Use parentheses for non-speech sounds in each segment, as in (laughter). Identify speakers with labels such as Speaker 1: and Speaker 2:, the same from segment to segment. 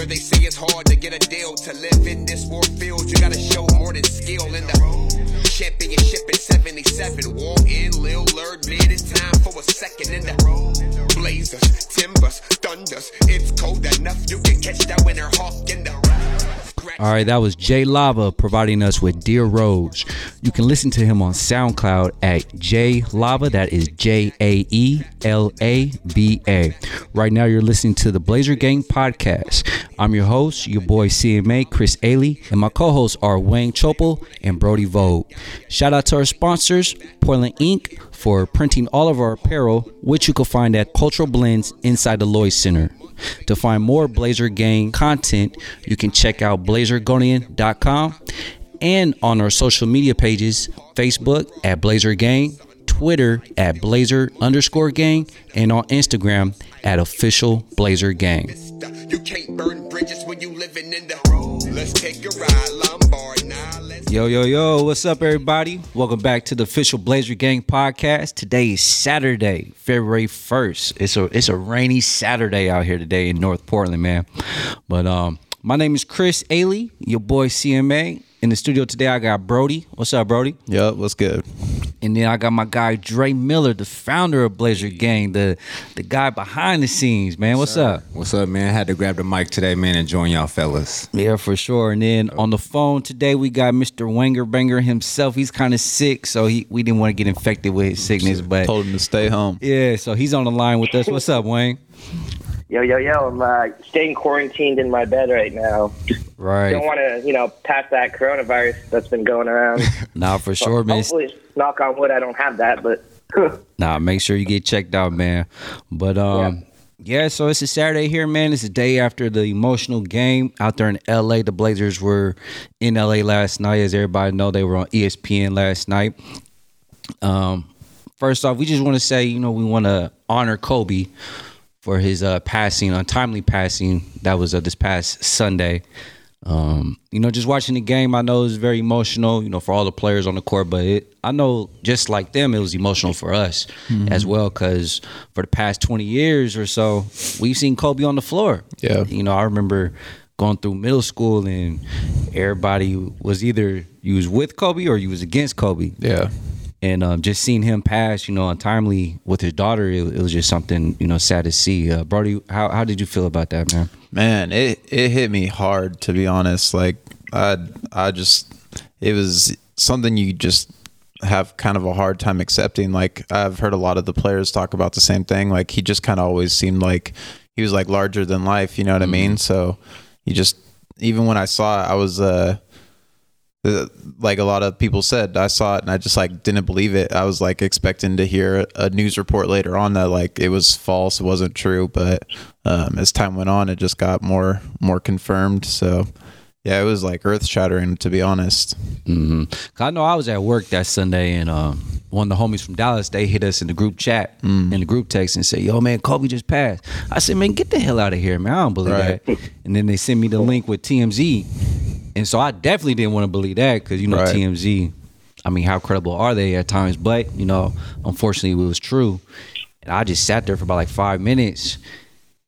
Speaker 1: Where they say it's hard to get a deal. To live in this war field, you gotta show more than skill. In the championship in 77, war in Lil Lurd, made it time for a second. In the blazers, timbers, thunders. It's cold enough, you can catch that winter hawk in the.
Speaker 2: All right, that was Jay Lava providing us with Dear Roads. You can listen to him on SoundCloud at J Lava. That is J A E L A B A. Right now, you're listening to the Blazer Gang podcast. I'm your host, your boy CMA, Chris Ailey, and my co hosts are Wayne Chopel and Brody Vogue. Shout out to our sponsors, Portland Inc., for printing all of our apparel, which you can find at Cultural Blends inside the Lloyd Center. To find more Blazer Gang content, you can check out blazergonian.com and on our social media pages Facebook at Blazer Gang, Twitter at Blazer underscore gang, and on Instagram at official Blazer Gang.
Speaker 1: You can't burn bridges when you living in the. Let's take a ride, Lombard.
Speaker 2: Yo, yo, yo, what's up, everybody? Welcome back to the official Blazer Gang podcast. Today is Saturday, February 1st. It's a it's a rainy Saturday out here today in North Portland, man. But um, my name is Chris Ailey, your boy CMA. In the studio today, I got Brody. What's up, Brody?
Speaker 3: Yup, what's good?
Speaker 2: And then I got my guy Dre Miller, the founder of Blazer Gang, the the guy behind the scenes, man. What's up?
Speaker 4: What's up, man? I Had to grab the mic today, man, and join y'all fellas.
Speaker 2: Yeah, for sure. And then on the phone today, we got Mr. Wanger Banger himself. He's kind of sick, so he we didn't want to get infected with his sickness, but
Speaker 3: Told him to stay home.
Speaker 2: yeah, so he's on the line with us. What's up, Wayne?
Speaker 5: Yo, yo, yo! I'm uh, staying quarantined in my bed right now.
Speaker 2: Right.
Speaker 5: Don't want to, you know, pass that coronavirus that's been going around. (laughs)
Speaker 2: Nah, for sure, man.
Speaker 5: Hopefully, knock on wood, I don't have that. But
Speaker 2: Nah, make sure you get checked out, man. But um, yeah. so it's a Saturday here, man. It's a day after the emotional game out there in LA. The Blazers were in LA last night, as everybody know. They were on ESPN last night. Um, first off, we just want to say, you know, we want to honor Kobe for his uh, passing, untimely passing. That was uh, this past Sunday. Um, you know, just watching the game, I know it was very emotional, you know, for all the players on the court, but it, I know just like them, it was emotional for us as well, because for the past 20 years or so, we've seen Kobe on the floor.
Speaker 3: Yeah.
Speaker 2: You know, I remember going through middle school and everybody was either you was with Kobe or you was against Kobe
Speaker 3: Yeah.
Speaker 2: And um, just seeing him pass, you know, untimely with his daughter, it, it was just something, you know, sad to see. Uh, Brody, how how did you feel about that, man?
Speaker 3: Man, it it hit me hard to be honest. Like I I just it was something you just have kind of a hard time accepting. Like I've heard a lot of the players talk about the same thing. Like he just kind of always seemed like he was like larger than life, you know what I mean? So you just even when I saw it, I was uh, like a lot of people said i saw it and i just like didn't believe it i was like expecting to hear a news report later on that like it was false it wasn't true but um, as time went on it just got more more confirmed so yeah it was like earth shattering to be honest
Speaker 2: Mm-hmm. I know I was at work that Sunday, and um, one of the homies from Dallas they hit us in the group chat in the group text and said, "Yo, man, Kobe just passed." I said, "Man, get the hell out of here, man! I don't believe
Speaker 3: Right.
Speaker 2: that." And then they sent me the link with TMZ, and so I definitely didn't want to believe that because you know
Speaker 3: Right.
Speaker 2: TMZ. I mean, how credible are they at times? But you know, unfortunately, it was true. And I just sat there for about like five minutes.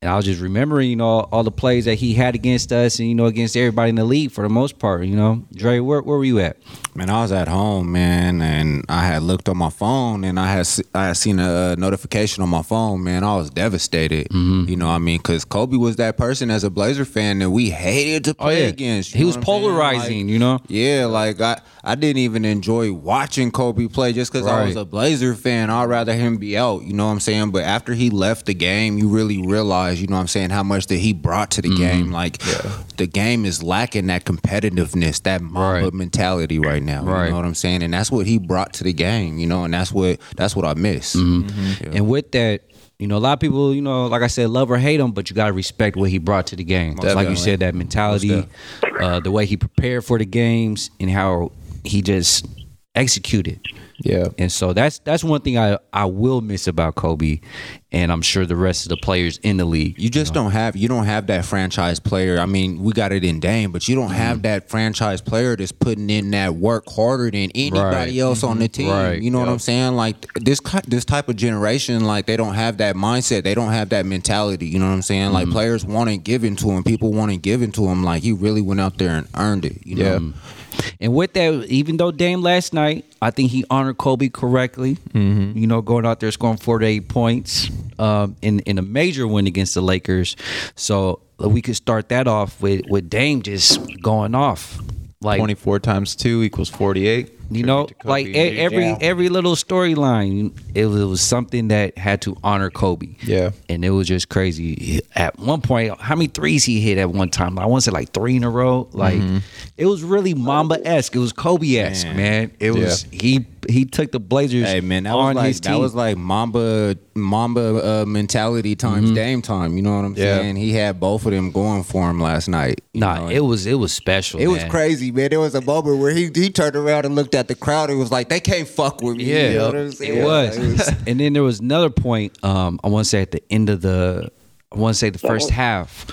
Speaker 2: And I was just remembering, you know, all, all the plays that he had against us and, you know, against everybody in the league for the most part, you know. Dre, where, where were you at?
Speaker 4: Man, I was at home, man, and I had looked on my phone, and I had I had seen a notification on my phone, man. I was devastated.
Speaker 2: Mm-hmm.
Speaker 4: You know, what I mean, because Kobe was that person as a Blazer fan that we hated to play against. you
Speaker 2: Oh, He was
Speaker 4: what I'm saying?
Speaker 2: polarizing,
Speaker 4: Like,
Speaker 2: you know?
Speaker 4: Yeah, like I, I didn't even enjoy watching Kobe play just because I was a Blazer fan. I'd rather him be out, you know what I'm saying? But after he left the game, you really you know what I'm saying, how much that he brought to the
Speaker 2: Mm-hmm.
Speaker 4: game. Like the game is lacking that competitiveness, that Mamba
Speaker 2: Right.
Speaker 4: mentality right now.
Speaker 2: Right.
Speaker 4: You know what I'm saying? And that's what he brought to the game, you know, and that's what that's what I miss.
Speaker 2: Mm-hmm. And with that, you know, a lot of people, you know, like I said, love or hate him, but you got to respect what he brought to the game. Like you said, that mentality, uh, the way he prepared for the games, and how he just executed.
Speaker 3: Yeah.
Speaker 2: And so that's that's one thing I, I will miss about Kobe, and I'm sure the rest of the players in the league.
Speaker 4: You just don't have you don't have that franchise player. I mean, we got it in Dame, but you don't
Speaker 2: Mm-hmm.
Speaker 4: have that franchise player that's putting in that work harder than anybody else on the team.
Speaker 2: Right.
Speaker 4: You know what I'm saying? Like this this type of generation, like they don't have that mindset. They don't have that mentality. You know what I'm saying? Like
Speaker 2: Mm-hmm.
Speaker 4: players want it given to him. People want it given to him. Like he really went out there and earned it. You know?
Speaker 3: Yeah.
Speaker 2: And with that, even though Dame last night, I think he honored Kobe correctly.
Speaker 3: Mm-hmm.
Speaker 2: You know, going out there scoring 48 points um, in in a major win against the Lakers. So uh, we could start that off with with Dame just going off. Like
Speaker 3: 24 times 2 equals 48.
Speaker 2: You know,
Speaker 3: Tribute to Kobe,
Speaker 2: like
Speaker 3: dude.
Speaker 2: every
Speaker 5: Yeah.
Speaker 2: every little storyline, it was, it was something that had to honor Kobe.
Speaker 3: Yeah.
Speaker 2: and it was just crazy. At one point, how many threes he hit at one time? I want to say like three in a row. Like
Speaker 3: Mm-hmm.
Speaker 2: it was really Mamba esque. It was Kobe esque, man.
Speaker 4: Man.
Speaker 2: It was he he took the Blazers
Speaker 4: Hey man, that
Speaker 2: on
Speaker 4: was like
Speaker 2: his team.
Speaker 4: that was like Mamba Mamba uh, mentality times
Speaker 2: Mm-hmm.
Speaker 4: Dame time. You know what I'm
Speaker 3: Yeah.
Speaker 4: saying? He had both of them going for him last night. you
Speaker 2: nah,
Speaker 4: know?
Speaker 2: it was it was special.
Speaker 4: It was crazy, man. There was a moment where he he turned around and looked at the crowd it was like, "They can't fuck with me."
Speaker 2: Yeah,
Speaker 4: You know what I'm saying?
Speaker 2: it was. (laughs) and then there was another point. Um, I want to say at the end of the, I want to say the first half,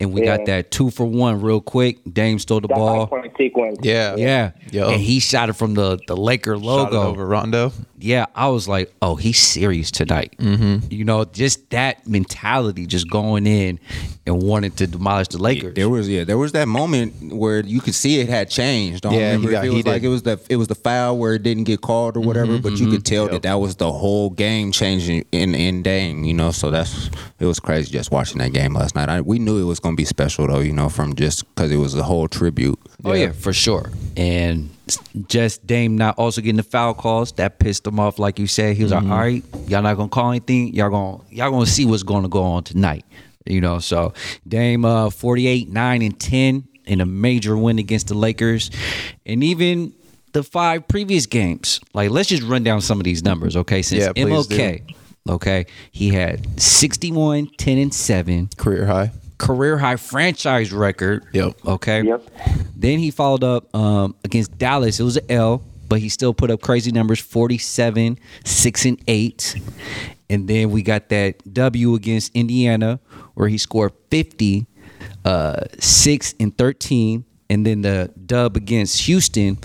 Speaker 2: and we got that two for one real quick. Dame stole the
Speaker 5: That
Speaker 2: ball.
Speaker 5: five point sequence.
Speaker 3: Yeah.
Speaker 2: Yeah,
Speaker 3: Yo.
Speaker 2: and he shot it from the the Laker
Speaker 3: Shot it
Speaker 2: logo.
Speaker 3: over Rondo.
Speaker 2: Yeah, I was like, oh, he's serious tonight. Mm-hmm. You know, just that mentality, just going in and wanting to demolish the Lakers.
Speaker 4: There was yeah, there was that moment where you could see it had changed. I don't
Speaker 3: Yeah,
Speaker 4: remember
Speaker 3: got
Speaker 4: if it was
Speaker 3: heated.
Speaker 4: like it was the it was the foul where it didn't get called or whatever, but you could tell that that was the whole game changing in in Dame. You know, so that's it was crazy just watching that game last night. I, we knew it was going to be special though. You know, from just because it was a whole tribute.
Speaker 2: Oh yeah, for sure. And just Dame not also getting the foul calls that pissed him off. Like you said, he was
Speaker 3: Mm-hmm.
Speaker 2: like, "All right, y'all not gonna call anything. Y'all gonna y'all gonna see what's gonna go on tonight." You know, so Dame uh, 48, 9, and 10 in a major win against the Lakers, and even the five previous games. Like, let's just run down some of these numbers, okay? Since
Speaker 3: Yeah, please do.
Speaker 2: Okay, he had 61, 10, and 7
Speaker 3: Career high.
Speaker 2: Career high franchise record.
Speaker 3: Yep.
Speaker 2: Okay.
Speaker 5: Yep.
Speaker 2: Then he followed up um, against Dallas. It was an L, but he still put up crazy numbers 47, 6, and 8. And then we got that W against Indiana where he scored 50, uh, 6, and 13. And then the dub against Houston,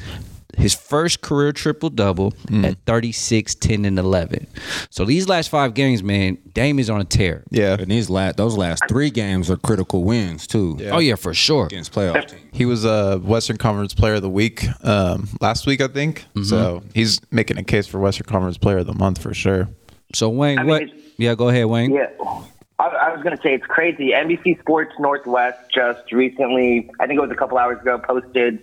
Speaker 2: his first career triple double hmm. at 36, 10, and 11. So these last five games, man, Dame is on a tear.
Speaker 3: Yeah.
Speaker 4: And these last those last three games are critical wins too
Speaker 3: Yeah.
Speaker 2: Oh, yeah, for sure.
Speaker 4: against playoff teams.
Speaker 3: He was a Western Conference Player of the Week um, last week, I think. Mm-hmm. So he's making a case for Western Conference Player of the Month for sure.
Speaker 2: So Wayne,
Speaker 5: I
Speaker 2: what?
Speaker 5: it's-
Speaker 2: Yeah, go ahead, Wayne.
Speaker 5: Yeah. I, I was going to say it's crazy. NBC Sports Northwest just recently, I think it was a couple hours ago, posted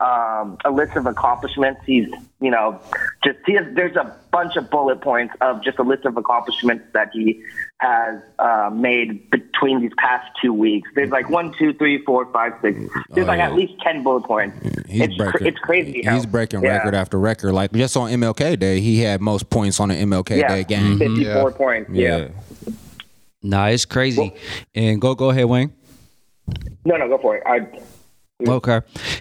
Speaker 5: um, a list of accomplishments. He's, you know, just he has, there's a bunch of bullet points of just a list of accomplishments that he has uh, made between these past two weeks. There's like one, two, three, four, five, six. There's
Speaker 4: Oh,
Speaker 5: like
Speaker 4: yeah.
Speaker 5: at least ten bullet points.
Speaker 4: He's
Speaker 5: it's, cr- it's crazy. how-
Speaker 4: He's breaking
Speaker 5: yeah.
Speaker 4: record after record. Like just on MLK Day, he had most points on an MLK
Speaker 5: Yeah,
Speaker 4: Day game.
Speaker 5: 54 points. Yeah.
Speaker 2: Nah, it's crazy. and go go ahead, Wayne.
Speaker 5: No, no, go for it. I,
Speaker 2: Okay.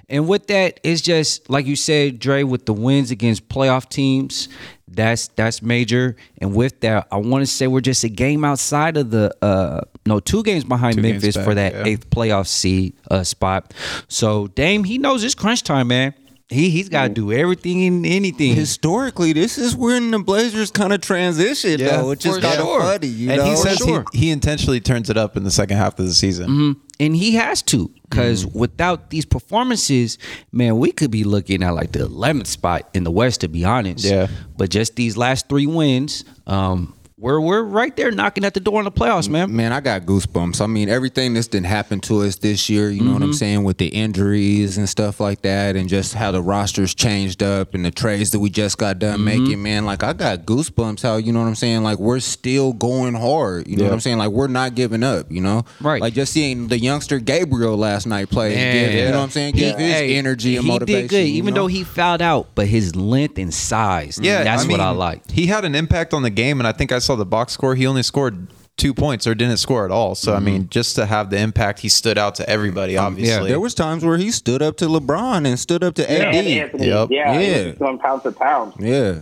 Speaker 2: And with that, it's just like you said, Dre, with the wins against playoff teams, that's that's major. And with that, I want to say we're just a game outside of the uh no, two games behind
Speaker 3: Two games
Speaker 2: Memphis
Speaker 3: back,
Speaker 2: for that
Speaker 3: yeah.
Speaker 2: eighth playoff seed uh spot. So Dame, he knows it's crunch time, man. He he's gotta do everything and anything.
Speaker 4: Historically, this is when the Blazers kind of transition,
Speaker 3: Yeah,
Speaker 4: though, which is
Speaker 2: for
Speaker 4: kind of funny. You
Speaker 3: and
Speaker 4: know?
Speaker 3: he says
Speaker 2: sure.
Speaker 3: he, he intentionally turns it up in the second half of the season.
Speaker 2: And he has to because
Speaker 3: Mm-hmm.
Speaker 2: without these performances, man, we could be looking at like the 11th spot in the West, to be honest.
Speaker 3: Yeah.
Speaker 2: But just these last three wins, um, we're we're right there knocking at the door in the playoffs, man.
Speaker 4: Man, I got goosebumps. I mean, everything that's didn't happen to us this year, you know what I'm
Speaker 2: Mm-hmm.
Speaker 4: saying, with the injuries and stuff like that, and just how the rosters changed up and the trades that we just got done
Speaker 2: Mm-hmm.
Speaker 4: making, man. Like, I got goosebumps how, you know what I'm saying, like, we're still going hard. You know
Speaker 3: Yeah.
Speaker 4: what I'm saying? Like, we're not giving up, you know?
Speaker 2: Right.
Speaker 4: Like, just seeing the youngster Gabriel last night play, and give, you know what I'm saying? Give his
Speaker 2: Hey,
Speaker 4: energy and
Speaker 2: he
Speaker 4: motivation.
Speaker 2: did good, even
Speaker 4: know?
Speaker 2: though he fouled out, but his length and size,
Speaker 3: Yeah,
Speaker 2: that's
Speaker 3: I
Speaker 2: what I
Speaker 3: mean,
Speaker 2: liked.
Speaker 3: He had an impact on the game, and I think I saw the box score. He only scored two points or didn't score at all. So I mean, mm-hmm. just to have the impact, he stood out to everybody. Obviously, yeah.
Speaker 4: There was times where he stood up to LeBron and stood up to
Speaker 5: And
Speaker 4: AD.
Speaker 5: Anthony,
Speaker 3: Yep.
Speaker 5: yeah,
Speaker 4: Yeah.
Speaker 5: he's going pound for pound.
Speaker 4: Yeah.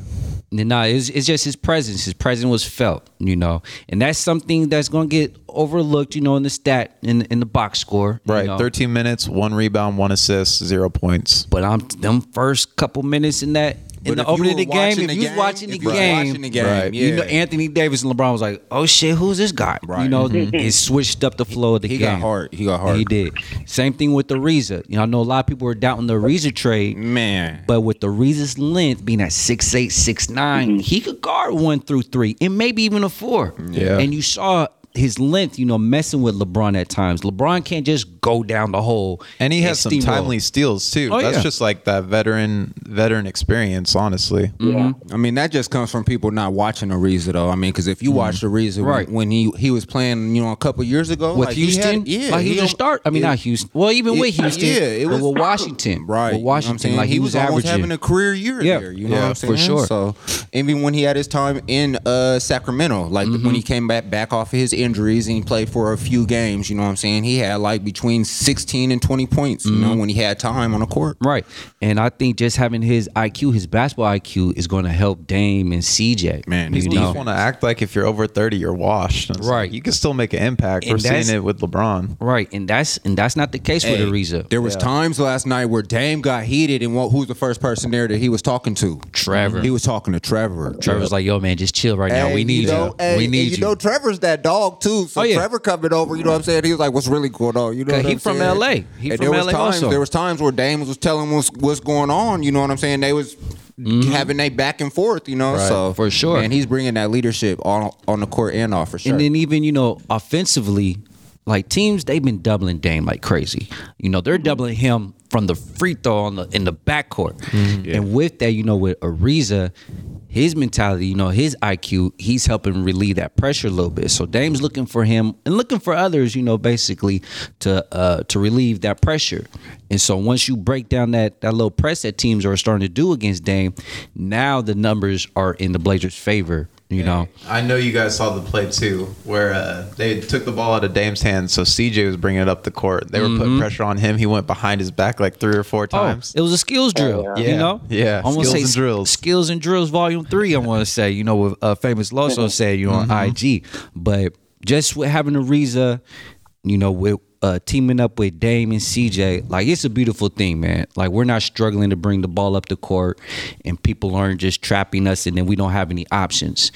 Speaker 2: Nah, it's, it's just his presence. His presence was felt, you know, and that's something that's going to get overlooked, you know, in the stat in in the box score. you
Speaker 3: right.
Speaker 2: know.
Speaker 3: 13 minutes, one rebound, one assist, zero points.
Speaker 2: But I'm them first couple minutes in that in the opening of the game, if you was watching the
Speaker 4: if you was
Speaker 2: game,
Speaker 4: watching the game,
Speaker 3: Right.
Speaker 2: you know Anthony Davis and LeBron was like, "Oh shit, who's this guy?"
Speaker 4: Right.
Speaker 2: You know, mm-hmm. it switched up the flow of the
Speaker 4: He
Speaker 2: game.
Speaker 4: He got hard. He got hard.
Speaker 2: He did. Same thing with Ariza. You know, I know a lot of people were doubting Ariza trade.
Speaker 4: Man.
Speaker 2: But with Ariza's length being at six eight, six nine, mm-hmm. he could guard one through three and maybe even a four.
Speaker 3: Yeah.
Speaker 2: And you saw his length, you know, messing with LeBron at times. LeBron can't just go down the hole.
Speaker 3: And he has some
Speaker 2: steamroll.
Speaker 3: timely steals too.
Speaker 2: Oh,
Speaker 3: That's
Speaker 2: yeah.
Speaker 3: just like that veteran veteran experience, honestly.
Speaker 5: Yeah.
Speaker 4: I mean, that just comes from people not watching Ariza, though. I mean, because if you watched Ariza
Speaker 2: Mm-hmm. Right.
Speaker 4: when, when he he was playing, you know, a couple years ago
Speaker 2: with
Speaker 4: like, he
Speaker 2: Houston,
Speaker 4: had- yeah,
Speaker 2: like he was a
Speaker 4: al-
Speaker 2: start. I mean,
Speaker 4: it-
Speaker 2: not Houston. Well, even with Houston,
Speaker 4: yeah, it was-
Speaker 2: with Washington,
Speaker 4: Right,
Speaker 2: With
Speaker 4: you know what I'm
Speaker 2: Washington, like he, was,
Speaker 4: almost
Speaker 2: averaging.
Speaker 4: having a career year
Speaker 2: Yeah.
Speaker 4: there. You know
Speaker 3: Yeah,
Speaker 4: what I'm saying?
Speaker 2: for sure.
Speaker 4: So even when he had his time in uh, Sacramento, like
Speaker 2: Mm-hmm.
Speaker 4: when he came back back off of his injuries and he played for a few games, you know what I'm saying? He had like between 16 and 20 points. You
Speaker 2: Mm-hmm.
Speaker 4: know when he had time on the court.
Speaker 2: Right. And I think just having his IQ, his basketball IQ, is going to help Dame and CJ.
Speaker 4: Man,
Speaker 2: you
Speaker 4: these
Speaker 3: People just want to act like if you're over 30, you're washed. And it's
Speaker 2: Right.
Speaker 3: like, you can still make an impact.
Speaker 2: And
Speaker 3: We're seeing it with LeBron.
Speaker 2: Right, and that's and that's not the case
Speaker 4: Hey,
Speaker 2: with Ariza.
Speaker 4: There was times last night where Dame got heated, and what, who's the first person there that he was talking to?
Speaker 2: Trevor.
Speaker 4: He was talking to Trevor.
Speaker 2: Trevor's like, "Yo, man, just chill right now. We need you.
Speaker 4: know, hey,
Speaker 2: we
Speaker 4: and
Speaker 2: need
Speaker 4: you.
Speaker 2: you."
Speaker 4: know, Trevor's that dog too. So
Speaker 2: Oh, yeah.
Speaker 4: Trevor coming over, you know what I'm saying? He was like, "What's really going on?" You know, what
Speaker 2: he
Speaker 4: I'm
Speaker 2: from
Speaker 4: saying?
Speaker 2: LA. He
Speaker 4: And
Speaker 2: from
Speaker 4: there was
Speaker 2: LA
Speaker 4: times,
Speaker 2: also.
Speaker 4: There was times where Dame was telling what's what's going on. You know what I'm saying? They was mm-hmm. having a back and forth. You know,
Speaker 3: Right.
Speaker 4: so
Speaker 2: For sure.
Speaker 4: And he's bringing that leadership on on the court and off for sure.
Speaker 2: And then even you know offensively, like teams they've been doubling Dame like crazy. You know they're doubling him from the free throw on the in the backcourt, mm-hmm. and with that, you know with Ariza, his mentality, you know his IQ, he's helping relieve that pressure a little bit. So Dame's looking for him and looking for others, you know, basically to uh to relieve that pressure. And so once you break down that that little press that teams are starting to do against Dame, now the numbers are in the Blazers' favor. You know.
Speaker 3: I know you guys saw the play too, where uh, they took the ball out of Dame's hands, so CJ was bringing it up the court. They were putting pressure on him. He went behind his back like three or four times.
Speaker 2: Oh, it was a skills drill.
Speaker 5: yeah.
Speaker 2: You know,
Speaker 3: Yeah.
Speaker 2: I wanna
Speaker 3: Skills
Speaker 2: say
Speaker 3: and drills.
Speaker 2: Skills and drills, volume three. I want to say, you know, with uh, famous Loso said, you know, on IG. But just with having Ariza, you know, with uh, teaming up with Dame and CJ, like it's a beautiful thing, man. Like we're not struggling to bring the ball up the court, and people aren't just trapping us, and then we don't have any options.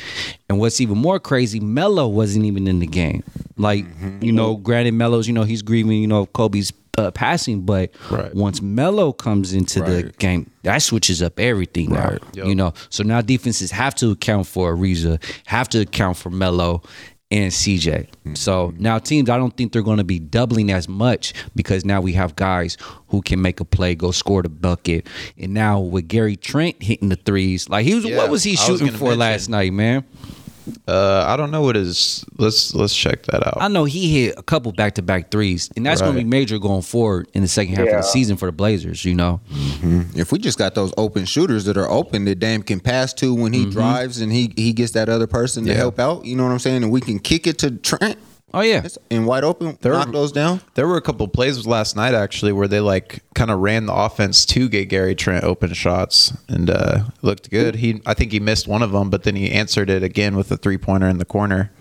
Speaker 2: And what's even more crazy, Melo wasn't even in the game. Like you know, granted, Melo's, you know, he's grieving, you know, Kobe's uh, passing, but
Speaker 3: Right.
Speaker 2: once Melo comes into the game, that switches up everything now.
Speaker 3: Yep.
Speaker 2: You know, so now defenses have to account for Ariza, have to account for Melo and CJ. So mm-hmm. now teams, I don't think they're going to be doubling as much because now we have guys who can make a play, go score the bucket, and now with Gary Trent hitting the threes, like he was,
Speaker 3: Yeah,
Speaker 2: what was he
Speaker 3: I was
Speaker 2: shooting for
Speaker 3: mention.
Speaker 2: last night, man?
Speaker 3: Uh, I don't know what his. Let's let's check that out.
Speaker 2: I know he hit a couple back to back threes, and that's going to be major going forward in the second half of the season for the Blazers. You know.
Speaker 4: If we just got those open shooters that are open that Dame can pass to when he drives and he he gets that other person to help out, you know what I'm saying? And we can kick it to Trent
Speaker 2: Oh yeah.
Speaker 4: and wide open,
Speaker 3: They're-
Speaker 4: knock those down.
Speaker 3: There were a couple plays last night actually where they like kind of ran the offense to get Gary Trent open shots and uh, looked good. He I think he missed one of them, but then he answered it again with a three pointer in the corner.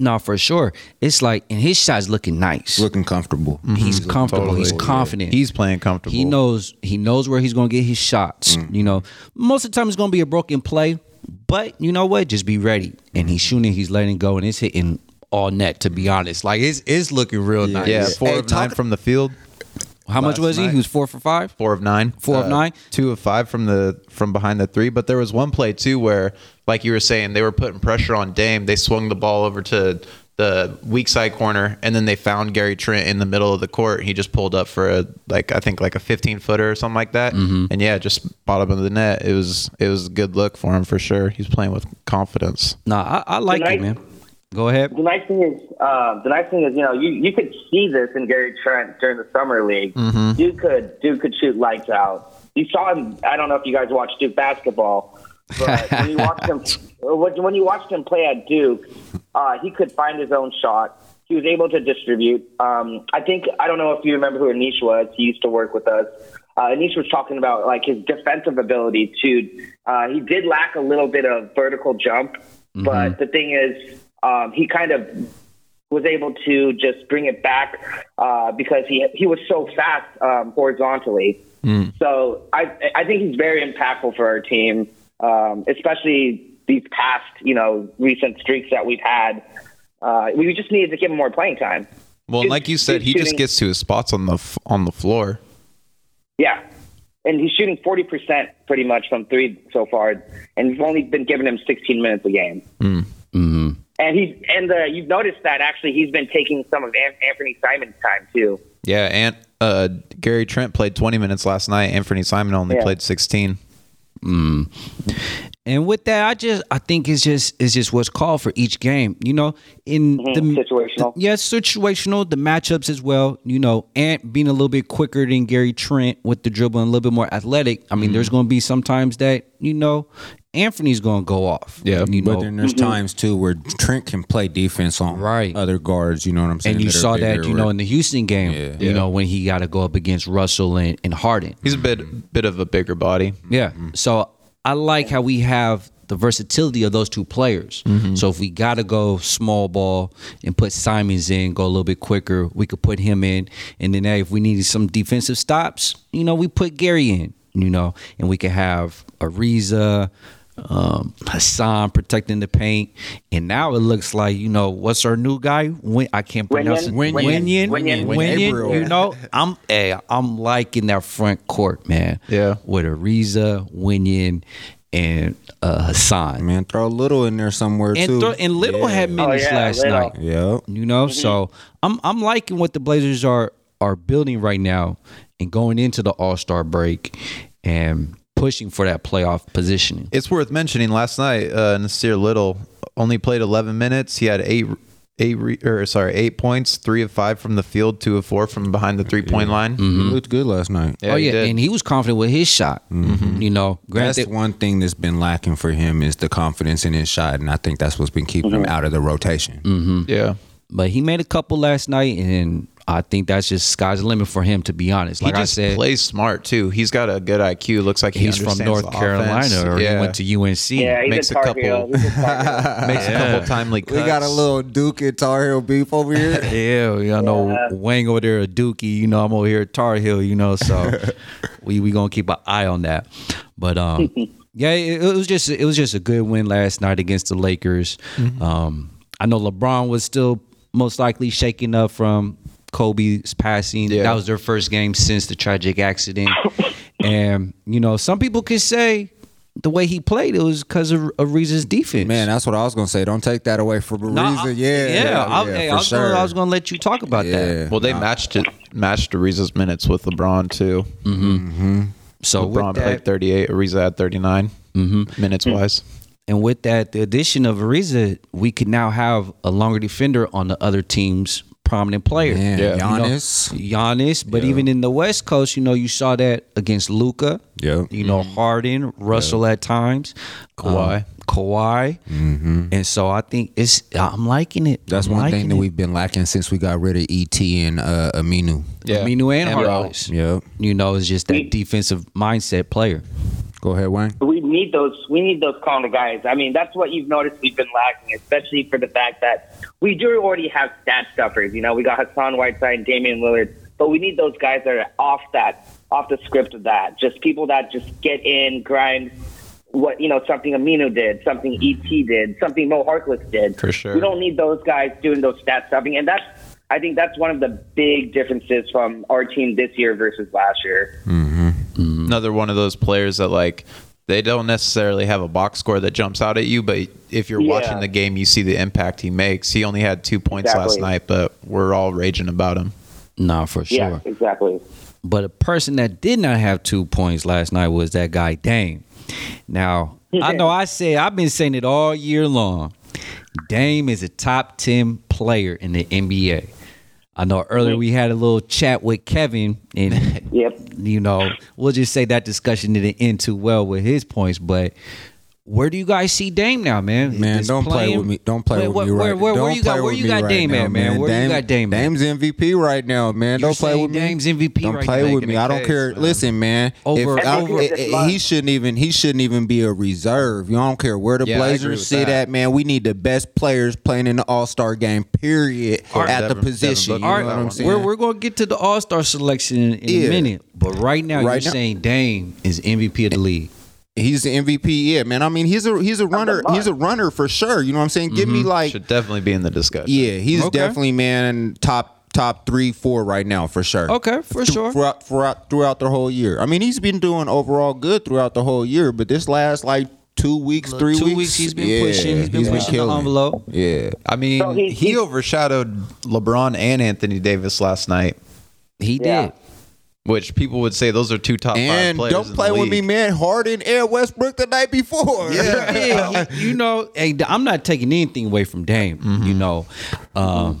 Speaker 2: No, for sure. It's like, and his shot's looking nice.
Speaker 4: Looking comfortable.
Speaker 2: he's comfortable. He's
Speaker 3: Totally.
Speaker 2: confident.
Speaker 3: He's playing comfortable.
Speaker 2: he knows he knows where he's going to get his shots. You know, most of the time it's going to be a broken play, but you know what? Just be ready. And he's shooting, he's letting go, and it's hitting all net. To be honest, like it's it's looking real nice.
Speaker 3: Yeah, four
Speaker 4: Hey,
Speaker 3: of nine from the field.
Speaker 2: How much was he?
Speaker 3: night.
Speaker 2: He was four for five.
Speaker 3: Four of nine.
Speaker 2: Four of nine?
Speaker 3: Two of five from the from behind the three. But there was one play too where, like you were saying, they were putting pressure on Dame. They swung the ball over to the weak side corner, and then they found Gary Trent in the middle of the court. He just pulled up for a like I think like a 15 footer or something like that,
Speaker 2: Mm-hmm.
Speaker 3: and yeah, just bottom of the net. It was it was a good look for him for sure. He's playing with confidence.
Speaker 2: Nah, I, I like it,
Speaker 5: Tonight-
Speaker 2: man. Go ahead.
Speaker 5: The nice thing is, uh, the nice thing is, you know, you, you could see this in Gary Trent during the summer league. Duke could Duke could shoot lights out. You saw him. I don't know if you guys watched Duke basketball, but (laughs) when you watched him, when when you watched him play at Duke, uh, he could find his own shot. He was able to distribute. Um, I think I don't know if you remember who Anish was. He used to work with us. Uh, Anish was talking about like his defensive ability too. Uh, he did lack a little bit of vertical jump, but the thing is, um, he kind of was able to just bring it back uh, because he he was so fast um, horizontally. So I I think he's very impactful for our team, um, especially these past you know recent streaks that we've had. Uh, we just needed to give him more playing time.
Speaker 3: Well,
Speaker 5: He's-
Speaker 3: like you said,
Speaker 5: he's
Speaker 3: he just gets to his spots on the f- on the floor.
Speaker 5: Yeah. And he's shooting 40% pretty much from three so far. And we've only been giving him 16 minutes a game.
Speaker 2: Mm-hmm.
Speaker 5: And he's, and uh, you've noticed that actually he's been taking some of Anthony Simons' time too.
Speaker 3: Yeah, and uh, Gary Trent played 20 minutes last night. Anthony Simon only
Speaker 5: Yeah.
Speaker 3: played 16.
Speaker 2: And with that, I just I think it's just it's just what's called for each game. You know, in the
Speaker 5: Situational.
Speaker 2: yes, situational, the matchups as well. You know, Ant being a little bit quicker than Gary Trent with the dribble and a little bit more athletic. I mean, there's going to be sometimes that you know Anthony's going to go off.
Speaker 3: Yeah,
Speaker 2: you
Speaker 4: But then there's mm-hmm. times too where Trent can play defense on
Speaker 2: Right.
Speaker 4: other guards. You know what I'm saying?
Speaker 2: and you
Speaker 4: that
Speaker 2: saw that
Speaker 4: bigger
Speaker 2: you know in the Houston game.
Speaker 4: Yeah.
Speaker 2: You know when he got to go up against Russell and, and Harden.
Speaker 3: He's a bit bit of a bigger body.
Speaker 2: Yeah. So I like how we have the versatility of those two players. Mm-hmm. So if we got to go small ball and put Simons in, go a little bit quicker, we could put him in. And then hey, if we needed some defensive stops, you know, we put Gary in, you know, and we could have Ariza, um, Hassan protecting the paint. And now it looks like, you know, what's our new guy? Win- I can't pronounce it.
Speaker 5: Wenyen.
Speaker 2: Wenyen.
Speaker 5: Wenyen.
Speaker 2: Wenyen.
Speaker 4: Wenyen.
Speaker 2: You know, I'm hey, I'm liking that front court, man.
Speaker 3: Yeah.
Speaker 2: With Ariza, Wenyen, and uh, Hassan.
Speaker 4: man, throw a little in there somewhere
Speaker 2: And
Speaker 4: too.
Speaker 2: throw, and Little had minutes
Speaker 5: Oh, yeah,
Speaker 2: last
Speaker 5: Little.
Speaker 2: night.
Speaker 4: yeah.
Speaker 2: You know, so I'm I'm liking what the Blazers are are building right now and going into the All Star break and pushing for that playoff positioning.
Speaker 3: It's worth mentioning last night, uh, Nassir Little only played 11 minutes. He had eight eight re, or sorry, 8 points, 3 of 5 from the field, 2 of 4 from behind the three-point line.
Speaker 4: He mm-hmm. looked good last night.
Speaker 3: Yeah,
Speaker 2: oh yeah,
Speaker 3: did.
Speaker 2: and he was confident with his shot. Mm-hmm. You know,
Speaker 4: That's
Speaker 2: granted,
Speaker 4: one thing that's been lacking for him is the confidence in his shot, and I think that's what's been keeping him mm-hmm. out of the rotation.
Speaker 3: Yeah.
Speaker 2: but he made a couple last night, and I think that's just sky's the limit for him. To be honest, like
Speaker 3: he
Speaker 2: I
Speaker 3: just
Speaker 2: said,
Speaker 3: plays smart too. He's got a good IQ. Looks like he
Speaker 2: he's from North Carolina,
Speaker 3: offense.
Speaker 2: or
Speaker 3: yeah.
Speaker 2: he went to UNC.
Speaker 5: Yeah, he's
Speaker 3: Makes
Speaker 5: a
Speaker 3: a couple-
Speaker 5: Heel. He's a Tar Heel. (laughs)
Speaker 3: makes a couple timely cuts.
Speaker 4: We got a little Duke and Tar Heel beef over here. (laughs)
Speaker 2: Yeah, y'all know
Speaker 5: Yeah.
Speaker 2: Wang over there, a Dookie. You know, I'm over here at Tar Heel. You know, so (laughs) we we gonna keep an eye on that. But um, yeah, it, it was just it was just a good win last night against the Lakers. Um, I know LeBron was still most likely shaking up from Kobe's passing.
Speaker 3: Yeah.
Speaker 2: That was their first game since the tragic accident. (coughs) and you know, some people could say the way he played it was because of Ariza's defense.
Speaker 4: Man, that's what I was gonna say. Don't take that away from Ariza.
Speaker 2: No, I-
Speaker 4: yeah,
Speaker 2: yeah. I, hey,
Speaker 4: for
Speaker 2: I was
Speaker 4: sure.
Speaker 2: gonna, I was gonna let you talk about that.
Speaker 3: Well, they matched it matched Ariza's minutes with LeBron too. Mm-hmm. Mm-hmm.
Speaker 2: So
Speaker 3: LeBron
Speaker 2: with that,
Speaker 3: played 38. Ariza had 39 mm-hmm. minutes wise. (clears throat)
Speaker 2: And with that, the addition of Ariza, we could now have a longer defender on the other team's prominent player.
Speaker 4: Man,
Speaker 3: Yeah.
Speaker 2: You know,
Speaker 4: Giannis.
Speaker 2: Giannis, but even in the West Coast, you know, you saw that against Luka.
Speaker 4: Yep.
Speaker 2: You know, Harden, Russell at times,
Speaker 3: Kawhi.
Speaker 2: um, Kawhi, and so I think it's. I'm liking it.
Speaker 4: That's
Speaker 2: I'm
Speaker 4: one thing that
Speaker 2: it.
Speaker 4: we've been lacking since we got rid of ET and uh, Aminu.
Speaker 3: Yeah.
Speaker 2: Aminu and
Speaker 3: And Raul.
Speaker 2: Harkless.
Speaker 4: Yep.
Speaker 2: You know, it's just that defensive mindset player.
Speaker 4: Go ahead, Wayne.
Speaker 5: we need those we need those kind of guys. I mean, that's what you've noticed we've been lacking, especially for the fact that we do already have stat stuffers. You know, we got Hassan Whiteside and Damian Lillard, but we need those guys that are off that off the script of that. Just people that just get in, grind what you know, something Aminu did, something ET did, something Mo Harkless did.
Speaker 3: For sure.
Speaker 5: We don't need those guys doing those stat stuffing and that's I think that's one of the big differences from our team this year versus last year. Mm-hmm. Mm-hmm.
Speaker 3: Another one of those players that like they don't necessarily have a box score that jumps out at you, but if you're
Speaker 5: Yeah.
Speaker 3: watching the game, you see the impact he makes. He only had two points last night, but we're all raging about him.
Speaker 2: Nah, for sure.
Speaker 5: Yeah, exactly.
Speaker 2: But a person that did not have two points last night was that guy Dame. Now, I (laughs) know I said I've been saying it all year long. Dame is a top 10 player in the NBA. I know earlier we had a little chat with Kevin and (laughs)
Speaker 5: Yep.
Speaker 2: you know, we'll just say that discussion didn't end too well with his points, but where do you guys see Dame now, man?
Speaker 4: Man,
Speaker 2: Is
Speaker 4: don't play with me. Don't play
Speaker 2: Wait,
Speaker 4: with
Speaker 2: where-
Speaker 4: me right.
Speaker 2: Where, where,
Speaker 4: don't
Speaker 2: where you got? Where you got
Speaker 4: right
Speaker 2: Dame
Speaker 4: now,
Speaker 2: at, man? Where you got Dame? at?
Speaker 4: Dame's MVP right now, man.
Speaker 2: You're
Speaker 4: don't play
Speaker 2: saying
Speaker 4: with me.
Speaker 2: Dame's MVP
Speaker 4: Don't
Speaker 2: right
Speaker 4: play
Speaker 2: now.
Speaker 4: with me.
Speaker 3: a
Speaker 4: I don't
Speaker 3: case,
Speaker 4: care.
Speaker 3: man.
Speaker 4: Listen, man.
Speaker 2: Over-
Speaker 4: if
Speaker 2: over-
Speaker 4: eh, eh, he shouldn't even. He shouldn't even be a reserve. You don't care where the
Speaker 3: Yeah,
Speaker 4: Blazers
Speaker 3: with
Speaker 4: sit
Speaker 3: that.
Speaker 4: at, man. We need the best players playing in the All Star game. Period.
Speaker 3: Or
Speaker 4: at the position.
Speaker 3: Devin
Speaker 4: You know what I'm saying?
Speaker 2: We're, we're going to get to the All Star selection in, in a minute, but right now
Speaker 4: Right
Speaker 2: you're saying Dame is MVP of the league.
Speaker 4: He's the MVP, yeah, man. I mean, he's a he's a runner. He's a runner for sure. You know what I'm saying? Give me mm-hmm. like,
Speaker 3: Should definitely be in the discussion.
Speaker 4: yeah, he's
Speaker 2: Okay.
Speaker 4: definitely man top top three four right now for sure.
Speaker 2: Okay, for
Speaker 4: Th-
Speaker 2: sure.
Speaker 4: Throughout, throughout throughout the whole year. I mean, he's been doing overall good throughout the whole year, but this last like two weeks,
Speaker 2: Look,
Speaker 4: three
Speaker 2: two
Speaker 4: weeks,
Speaker 2: weeks he's been
Speaker 4: yeah,
Speaker 2: pushing. He's been pushing the envelope.
Speaker 4: Yeah,
Speaker 3: I mean,
Speaker 5: So he-
Speaker 3: he,
Speaker 5: he-
Speaker 3: overshadowed LeBron and Anthony Davis last night,
Speaker 2: He
Speaker 5: Yeah.
Speaker 2: did.
Speaker 3: Which people would say those are two top
Speaker 4: and
Speaker 3: five players.
Speaker 4: don't
Speaker 3: in
Speaker 4: play
Speaker 3: the
Speaker 4: with me, man. Harden and Westbrook the night before.
Speaker 2: yeah, (laughs) he- you know, hey, I'm not taking anything away from Dame.
Speaker 3: Mm-hmm.
Speaker 2: You know, um,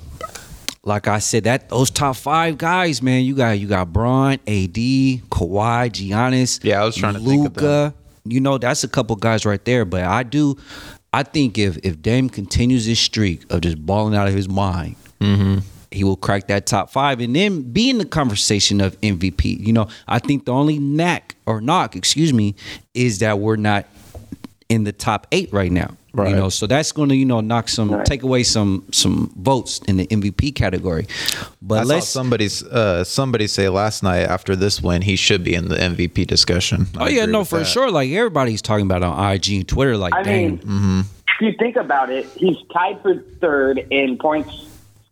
Speaker 2: like I said, that those top five guys, man, you got you got Bron, AD, Kawhi, Giannis.
Speaker 3: Yeah, I was trying to think of
Speaker 2: Luka. You know, that's a couple guys right there. But I do, I think if if Dame continues this streak of just balling out of his mind.
Speaker 3: Mm-hmm.
Speaker 2: He will crack that top five and then be in the conversation of MVP. You know, I think the only knack or knock, excuse me, is that we're not in the top eight right now.
Speaker 3: Right.
Speaker 2: You know, so that's going to you know knock some
Speaker 5: Right.
Speaker 2: take away some some votes in the MVP category. But
Speaker 3: I
Speaker 2: let's
Speaker 3: somebody's uh, somebody say last night after this win he should be in the MVP discussion.
Speaker 2: Oh
Speaker 3: I
Speaker 2: yeah, no, for
Speaker 3: that.
Speaker 2: sure. Like everybody's talking about on IG and Twitter. Like,
Speaker 5: I
Speaker 2: dang,
Speaker 5: mean,
Speaker 3: Mm-hmm.
Speaker 5: if you think about it, he's tied for third in points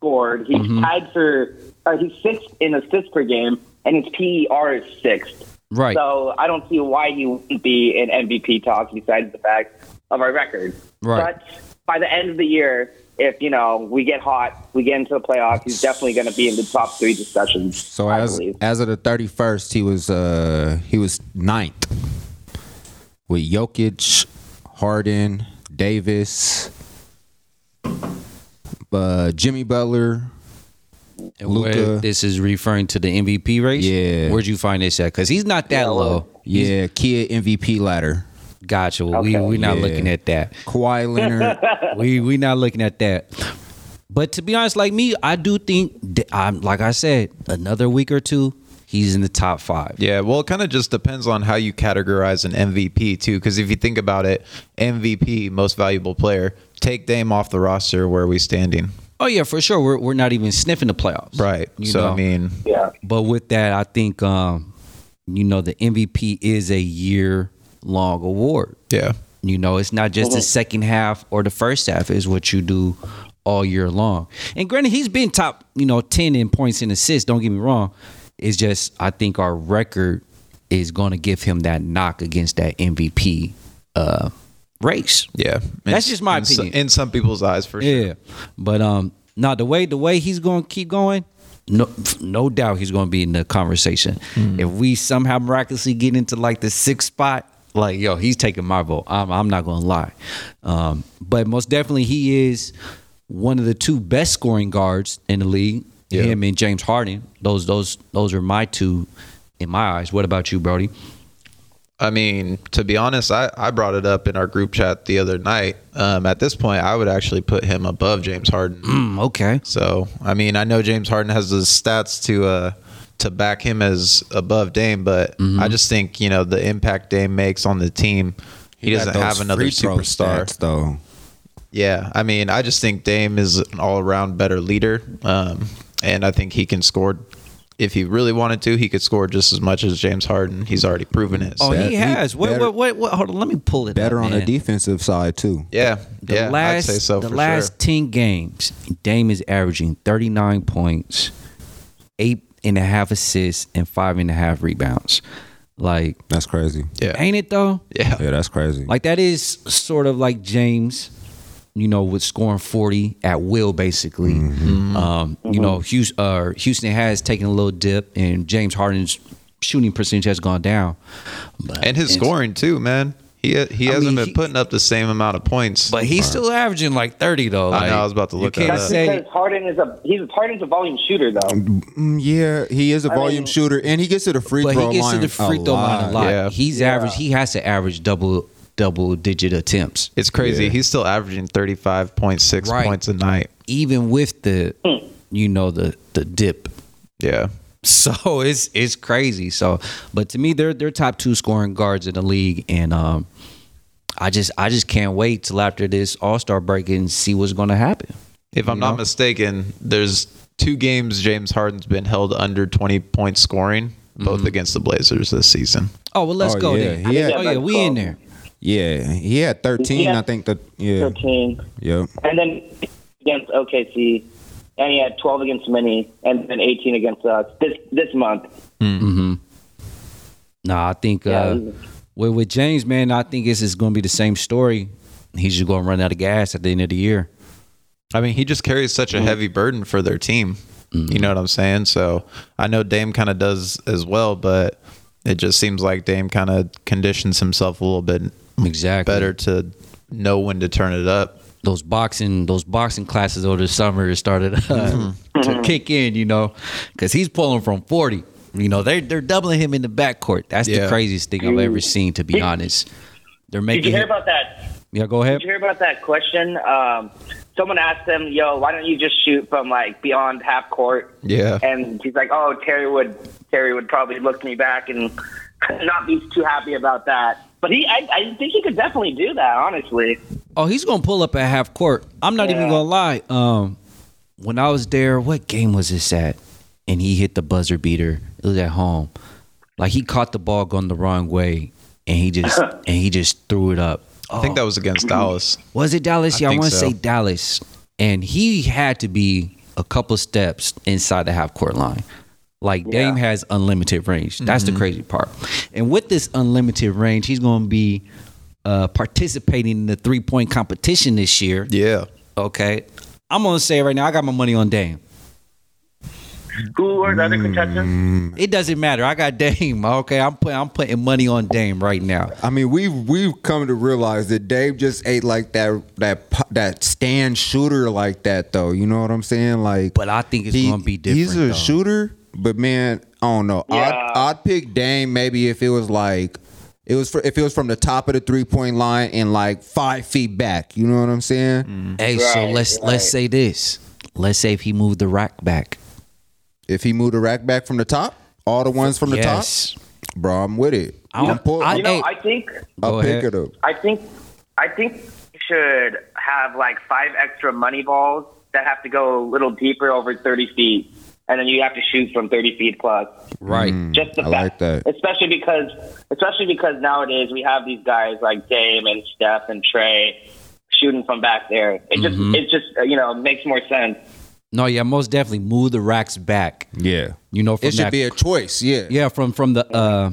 Speaker 5: scored. He's
Speaker 2: Mm-hmm.
Speaker 5: tied for, uh, he's sixth in assists per game, and his PER is sixth.
Speaker 2: right?
Speaker 5: So I don't see why he wouldn't be in MVP talk besides the fact of our record.
Speaker 2: Right.
Speaker 5: But by the end of the year, if you know we get hot, we get into the playoffs, he's definitely going to be in the top three discussions.
Speaker 4: So
Speaker 5: I
Speaker 4: as
Speaker 5: believe.
Speaker 4: as of the thirty first, he was uh he was ninth with Jokic, Harden, Davis, uh, Jimmy Butler.
Speaker 2: And where
Speaker 4: Luka.
Speaker 2: this is referring to the MVP race.
Speaker 4: Yeah.
Speaker 2: where'd you find this at? Because he's not that
Speaker 5: Yeah,
Speaker 2: low.
Speaker 4: Yeah, kid MVP ladder.
Speaker 2: Gotcha. Well, we
Speaker 5: Okay.
Speaker 2: we not
Speaker 4: Yeah.
Speaker 2: looking at that.
Speaker 4: Kawhi Leonard. (laughs)
Speaker 2: we we not looking at that. But to be honest, like me, I do think that I'm like I said, another week or two, he's in the top five.
Speaker 3: Yeah, well, it kind of just depends on how you categorize an MVP too. Because if you think about it, MVP, most valuable player, take Dame off the roster. Where are we standing?
Speaker 2: Oh yeah, for sure. We're we're not even sniffing the playoffs.
Speaker 3: Right.
Speaker 2: You
Speaker 3: so
Speaker 2: know?
Speaker 3: I mean,
Speaker 5: yeah.
Speaker 2: But with that, I think um, you know, the MVP is a year long award.
Speaker 3: yeah,
Speaker 2: You know, it's not just the second half or the first half, is what you do all year long. And granted, he's been top, you know, 10 in points and assists, don't get me wrong. It's just I think our record is gonna give him that knock against that MVP uh race.
Speaker 3: yeah.
Speaker 2: That's
Speaker 3: In-
Speaker 2: just my
Speaker 3: in so-
Speaker 2: opinion.
Speaker 3: in some people's eyes, for sure.
Speaker 2: Yeah. But um now the way the way he's gonna keep going, no no doubt he's gonna be in the conversation.
Speaker 3: Mm-hmm.
Speaker 2: If we somehow miraculously get into like the sixth spot, like yo, he's taking my vote. I'm I'm not gonna lie. Um, but most definitely he is one of the two best scoring guards in the league.
Speaker 3: Yeah.
Speaker 2: Him and James Harden. Those those those are my two in my eyes. What about you, Brody?
Speaker 3: I mean, to be honest, I, I brought it up in our group chat the other night. Um, at this point, I would actually put him above James Harden.
Speaker 2: Mm, okay.
Speaker 3: So, I mean, I know James Harden has the stats to uh, to back him as above Dame, but
Speaker 2: Mm-hmm.
Speaker 3: I just think you know the impact Dame makes on the team. He,
Speaker 4: got
Speaker 3: doesn't have another superstar.
Speaker 4: stats, though.
Speaker 3: Yeah, I mean, I just think Dame is an all around better leader, um, and I think he can score. If he really wanted to, he could score just as much as James Harden. He's already proven it.
Speaker 2: Oh,
Speaker 3: So,
Speaker 4: Bet-
Speaker 2: he
Speaker 4: he
Speaker 2: has. Wait,
Speaker 4: better-
Speaker 2: wait, wait, wait. Hold on. Let me pull it.
Speaker 4: Better
Speaker 2: up,
Speaker 4: on the defensive side too.
Speaker 3: yeah,
Speaker 2: The
Speaker 3: yeah,
Speaker 2: last
Speaker 3: I'd say so
Speaker 2: the
Speaker 3: for
Speaker 2: last
Speaker 3: sure.
Speaker 2: ten games, Dame is averaging thirty nine points, eight and a half assists, and five and a half rebounds. Like,
Speaker 4: That's crazy.
Speaker 3: Yeah,
Speaker 2: ain't it though?
Speaker 3: yeah,
Speaker 4: Yeah, that's crazy.
Speaker 2: Like that is sort of like James, you know, with scoring forty at will, basically.
Speaker 3: Mm-hmm.
Speaker 2: Um, you know, Houston, uh, Houston has taken a little dip, and James Harden's shooting percentage has gone down. But
Speaker 3: and his
Speaker 2: it's-
Speaker 3: scoring too, man. He he
Speaker 2: I
Speaker 3: hasn't
Speaker 2: mean,
Speaker 3: been
Speaker 2: he-
Speaker 3: putting up the same amount of points.
Speaker 2: but he's still averaging like thirty though.
Speaker 3: I know, I was about to
Speaker 2: you
Speaker 3: look that
Speaker 2: can't
Speaker 3: up.
Speaker 5: That's
Speaker 2: say
Speaker 5: because Harden is a he's Harden's a volume shooter though.
Speaker 4: Mm, yeah, he is a
Speaker 5: I
Speaker 4: volume
Speaker 5: mean-
Speaker 4: shooter, and he gets to the free throw line.
Speaker 2: he gets
Speaker 4: line.
Speaker 2: to the free throw line a lot.
Speaker 3: Yeah.
Speaker 2: He's
Speaker 5: Yeah.
Speaker 2: average. He has to average double double digit attempts.
Speaker 3: It's crazy.
Speaker 4: Yeah.
Speaker 3: He's still averaging 35.6
Speaker 2: Right.
Speaker 3: points a night.
Speaker 2: Even with the you know the the dip.
Speaker 3: Yeah. (laughs)
Speaker 2: So it's it's crazy. So but to me they're they're top two scoring guards in the league and um I just I just can't wait till after this All-Star break and see what's gonna happen.
Speaker 3: If I'm
Speaker 2: You
Speaker 3: not
Speaker 2: know?
Speaker 3: mistaken, there's two games James Harden's been held under 20 points scoring, both
Speaker 2: Mm-hmm.
Speaker 3: against the Blazers this season.
Speaker 2: Oh well let's
Speaker 4: Oh,
Speaker 2: go
Speaker 4: yeah.
Speaker 2: then.
Speaker 4: He had-
Speaker 2: oh yeah, we in there.
Speaker 4: Yeah, he had 13,
Speaker 5: Yeah.
Speaker 4: I think. That yeah,
Speaker 5: 13.
Speaker 4: yep.
Speaker 5: And then against OKC, and he had 12 against Mini, and then 18 against us this this month. Mm-hmm.
Speaker 2: Nah, I think
Speaker 5: Yeah,
Speaker 2: uh, with with James, man, I think it's just gonna be the same story. He's just gonna run out of gas at the end of the year.
Speaker 3: I mean, he just carries such a heavy burden for their team. You know what I'm saying? So I know Dame kind of does as well, but it just seems like Dame kind of conditions himself a little bit
Speaker 2: Exactly.
Speaker 3: better to know when to turn it up.
Speaker 2: those boxing those boxing classes over the summer started (laughs) uh, to kick in, you know, because he's pulling from forty. You know, they're they're doubling him in the backcourt. That's the craziest thing I've ever seen, to be honest. They're
Speaker 5: Did
Speaker 2: making
Speaker 5: you hear
Speaker 2: him,
Speaker 5: about that?
Speaker 2: yeah. Go ahead.
Speaker 5: Did you hear about that question? Um, someone asked him, "Yo, why don't you just shoot from like beyond half court?"
Speaker 3: Yeah.
Speaker 5: And he's like, "Oh, Terry would Terry would probably look me back and not be too happy about that." But he, I, I think he could definitely do that. Honestly,
Speaker 2: Oh, he's gonna pull up at half court. I'm not even gonna lie. Um, when I was there, what game was this at? And he hit the buzzer beater. It was at home. Like he caught the ball going the wrong way, and he just (laughs) and he just threw it up.
Speaker 3: I think that was against Dallas.
Speaker 2: Was it Dallas?
Speaker 3: I
Speaker 2: Yeah, I, want to
Speaker 3: so.
Speaker 2: say Dallas. And he had to be a couple steps inside the half court line. Like Dame has unlimited range. That's
Speaker 3: Mm-hmm.
Speaker 2: the crazy part. And with this unlimited range, he's going to be uh, participating in the three point competition this year.
Speaker 3: Yeah.
Speaker 2: Okay. I'm going to say right now, I got my money on Dame.
Speaker 5: who are the other contestants?
Speaker 2: It doesn't matter. I got Dame. Okay. I'm putting I'm putting money on Dame right now.
Speaker 4: I mean, we've we've come to realize that Dave just ate like that that that stand shooter like that though. You know what I'm saying? Like,
Speaker 2: But I think it's
Speaker 4: he-
Speaker 2: gonna be different,
Speaker 4: He's a
Speaker 2: though.
Speaker 4: shooter, but man, I don't know.
Speaker 5: Yeah.
Speaker 4: I'd, I'd pick Dame maybe if it was like it was for, if it was from the top of the three point line and like five feet back. You know what I'm saying? Mm.
Speaker 2: Hey, so let's
Speaker 5: right.
Speaker 2: let's say this. Let's say if he moved the rack back.
Speaker 4: If he moved the rack back from the top, all the ones from the top?
Speaker 2: yes.
Speaker 4: top, bro, I'm with it.
Speaker 2: I don't-
Speaker 4: I'm pull,
Speaker 2: I-
Speaker 5: You know,
Speaker 2: Hey.
Speaker 5: I think
Speaker 4: I'll pick it up.
Speaker 5: I think I think you should have like five extra money balls that have to go a little deeper over thirty feet, and then you have to shoot from thirty feet plus.
Speaker 2: Right.
Speaker 5: Just the
Speaker 4: I
Speaker 5: fact,
Speaker 4: like that.
Speaker 5: especially because especially because nowadays we have these guys like Dame and Steph and Trae shooting from back there. It just
Speaker 2: Mm-hmm.
Speaker 5: it just you know makes more sense.
Speaker 2: No, yeah, most definitely move the racks back.
Speaker 4: Yeah,
Speaker 2: You know, from
Speaker 4: it should
Speaker 2: that,
Speaker 4: be a choice. Yeah,
Speaker 2: yeah, from from the uh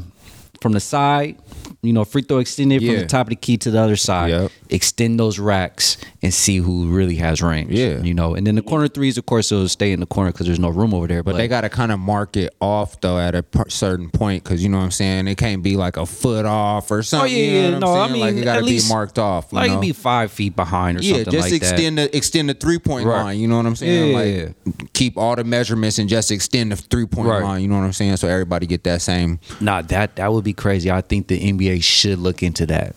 Speaker 2: from the side, you know, free throw extended from the top of the key to the other side.
Speaker 4: Yep.
Speaker 2: Extend those racks and see who really has range.
Speaker 4: Yeah.
Speaker 2: you know, and then the corner threes, of course, will stay in the corner because there's no room over there. But,
Speaker 4: But they got to kind of mark it off though at a certain point because you know what I'm saying. It can't be like a foot off or something.
Speaker 2: oh
Speaker 4: something.
Speaker 2: yeah,
Speaker 4: you know
Speaker 2: yeah,
Speaker 4: what I'm
Speaker 2: no, I mean,
Speaker 4: like it got to
Speaker 2: at
Speaker 4: be
Speaker 2: least
Speaker 4: marked off. You
Speaker 2: like
Speaker 4: know?
Speaker 2: be five feet behind or
Speaker 4: yeah,
Speaker 2: something
Speaker 4: just
Speaker 2: like that.
Speaker 4: extend the extend the three point
Speaker 2: Right.
Speaker 4: line. You know what I'm saying?
Speaker 2: Yeah.
Speaker 4: Like keep all the measurements and just extend the three point
Speaker 2: Right.
Speaker 4: line. You know what I'm saying? So everybody get that same.
Speaker 2: Nah, that that would be crazy. I think the NBA should look into that,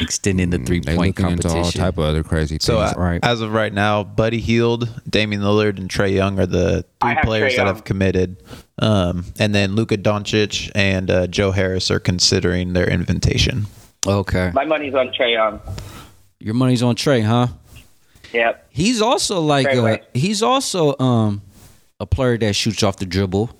Speaker 2: extending the three point
Speaker 4: looking into
Speaker 2: competition.
Speaker 4: all type of other crazy things.
Speaker 3: So uh,
Speaker 2: right.
Speaker 3: as of right now, Buddy Hield, Damian Lillard, and Trae Young are the three players
Speaker 5: Trae
Speaker 3: that
Speaker 5: Young.
Speaker 3: have committed. Um, and then Luka Doncic and uh, Joe Harris are considering their invitation.
Speaker 2: okay,
Speaker 5: My money's on Trae Young.
Speaker 2: your money's on Trae, huh?
Speaker 5: Yep.
Speaker 2: He's also like
Speaker 5: Right,
Speaker 2: uh, he's also um a player that shoots off the dribble.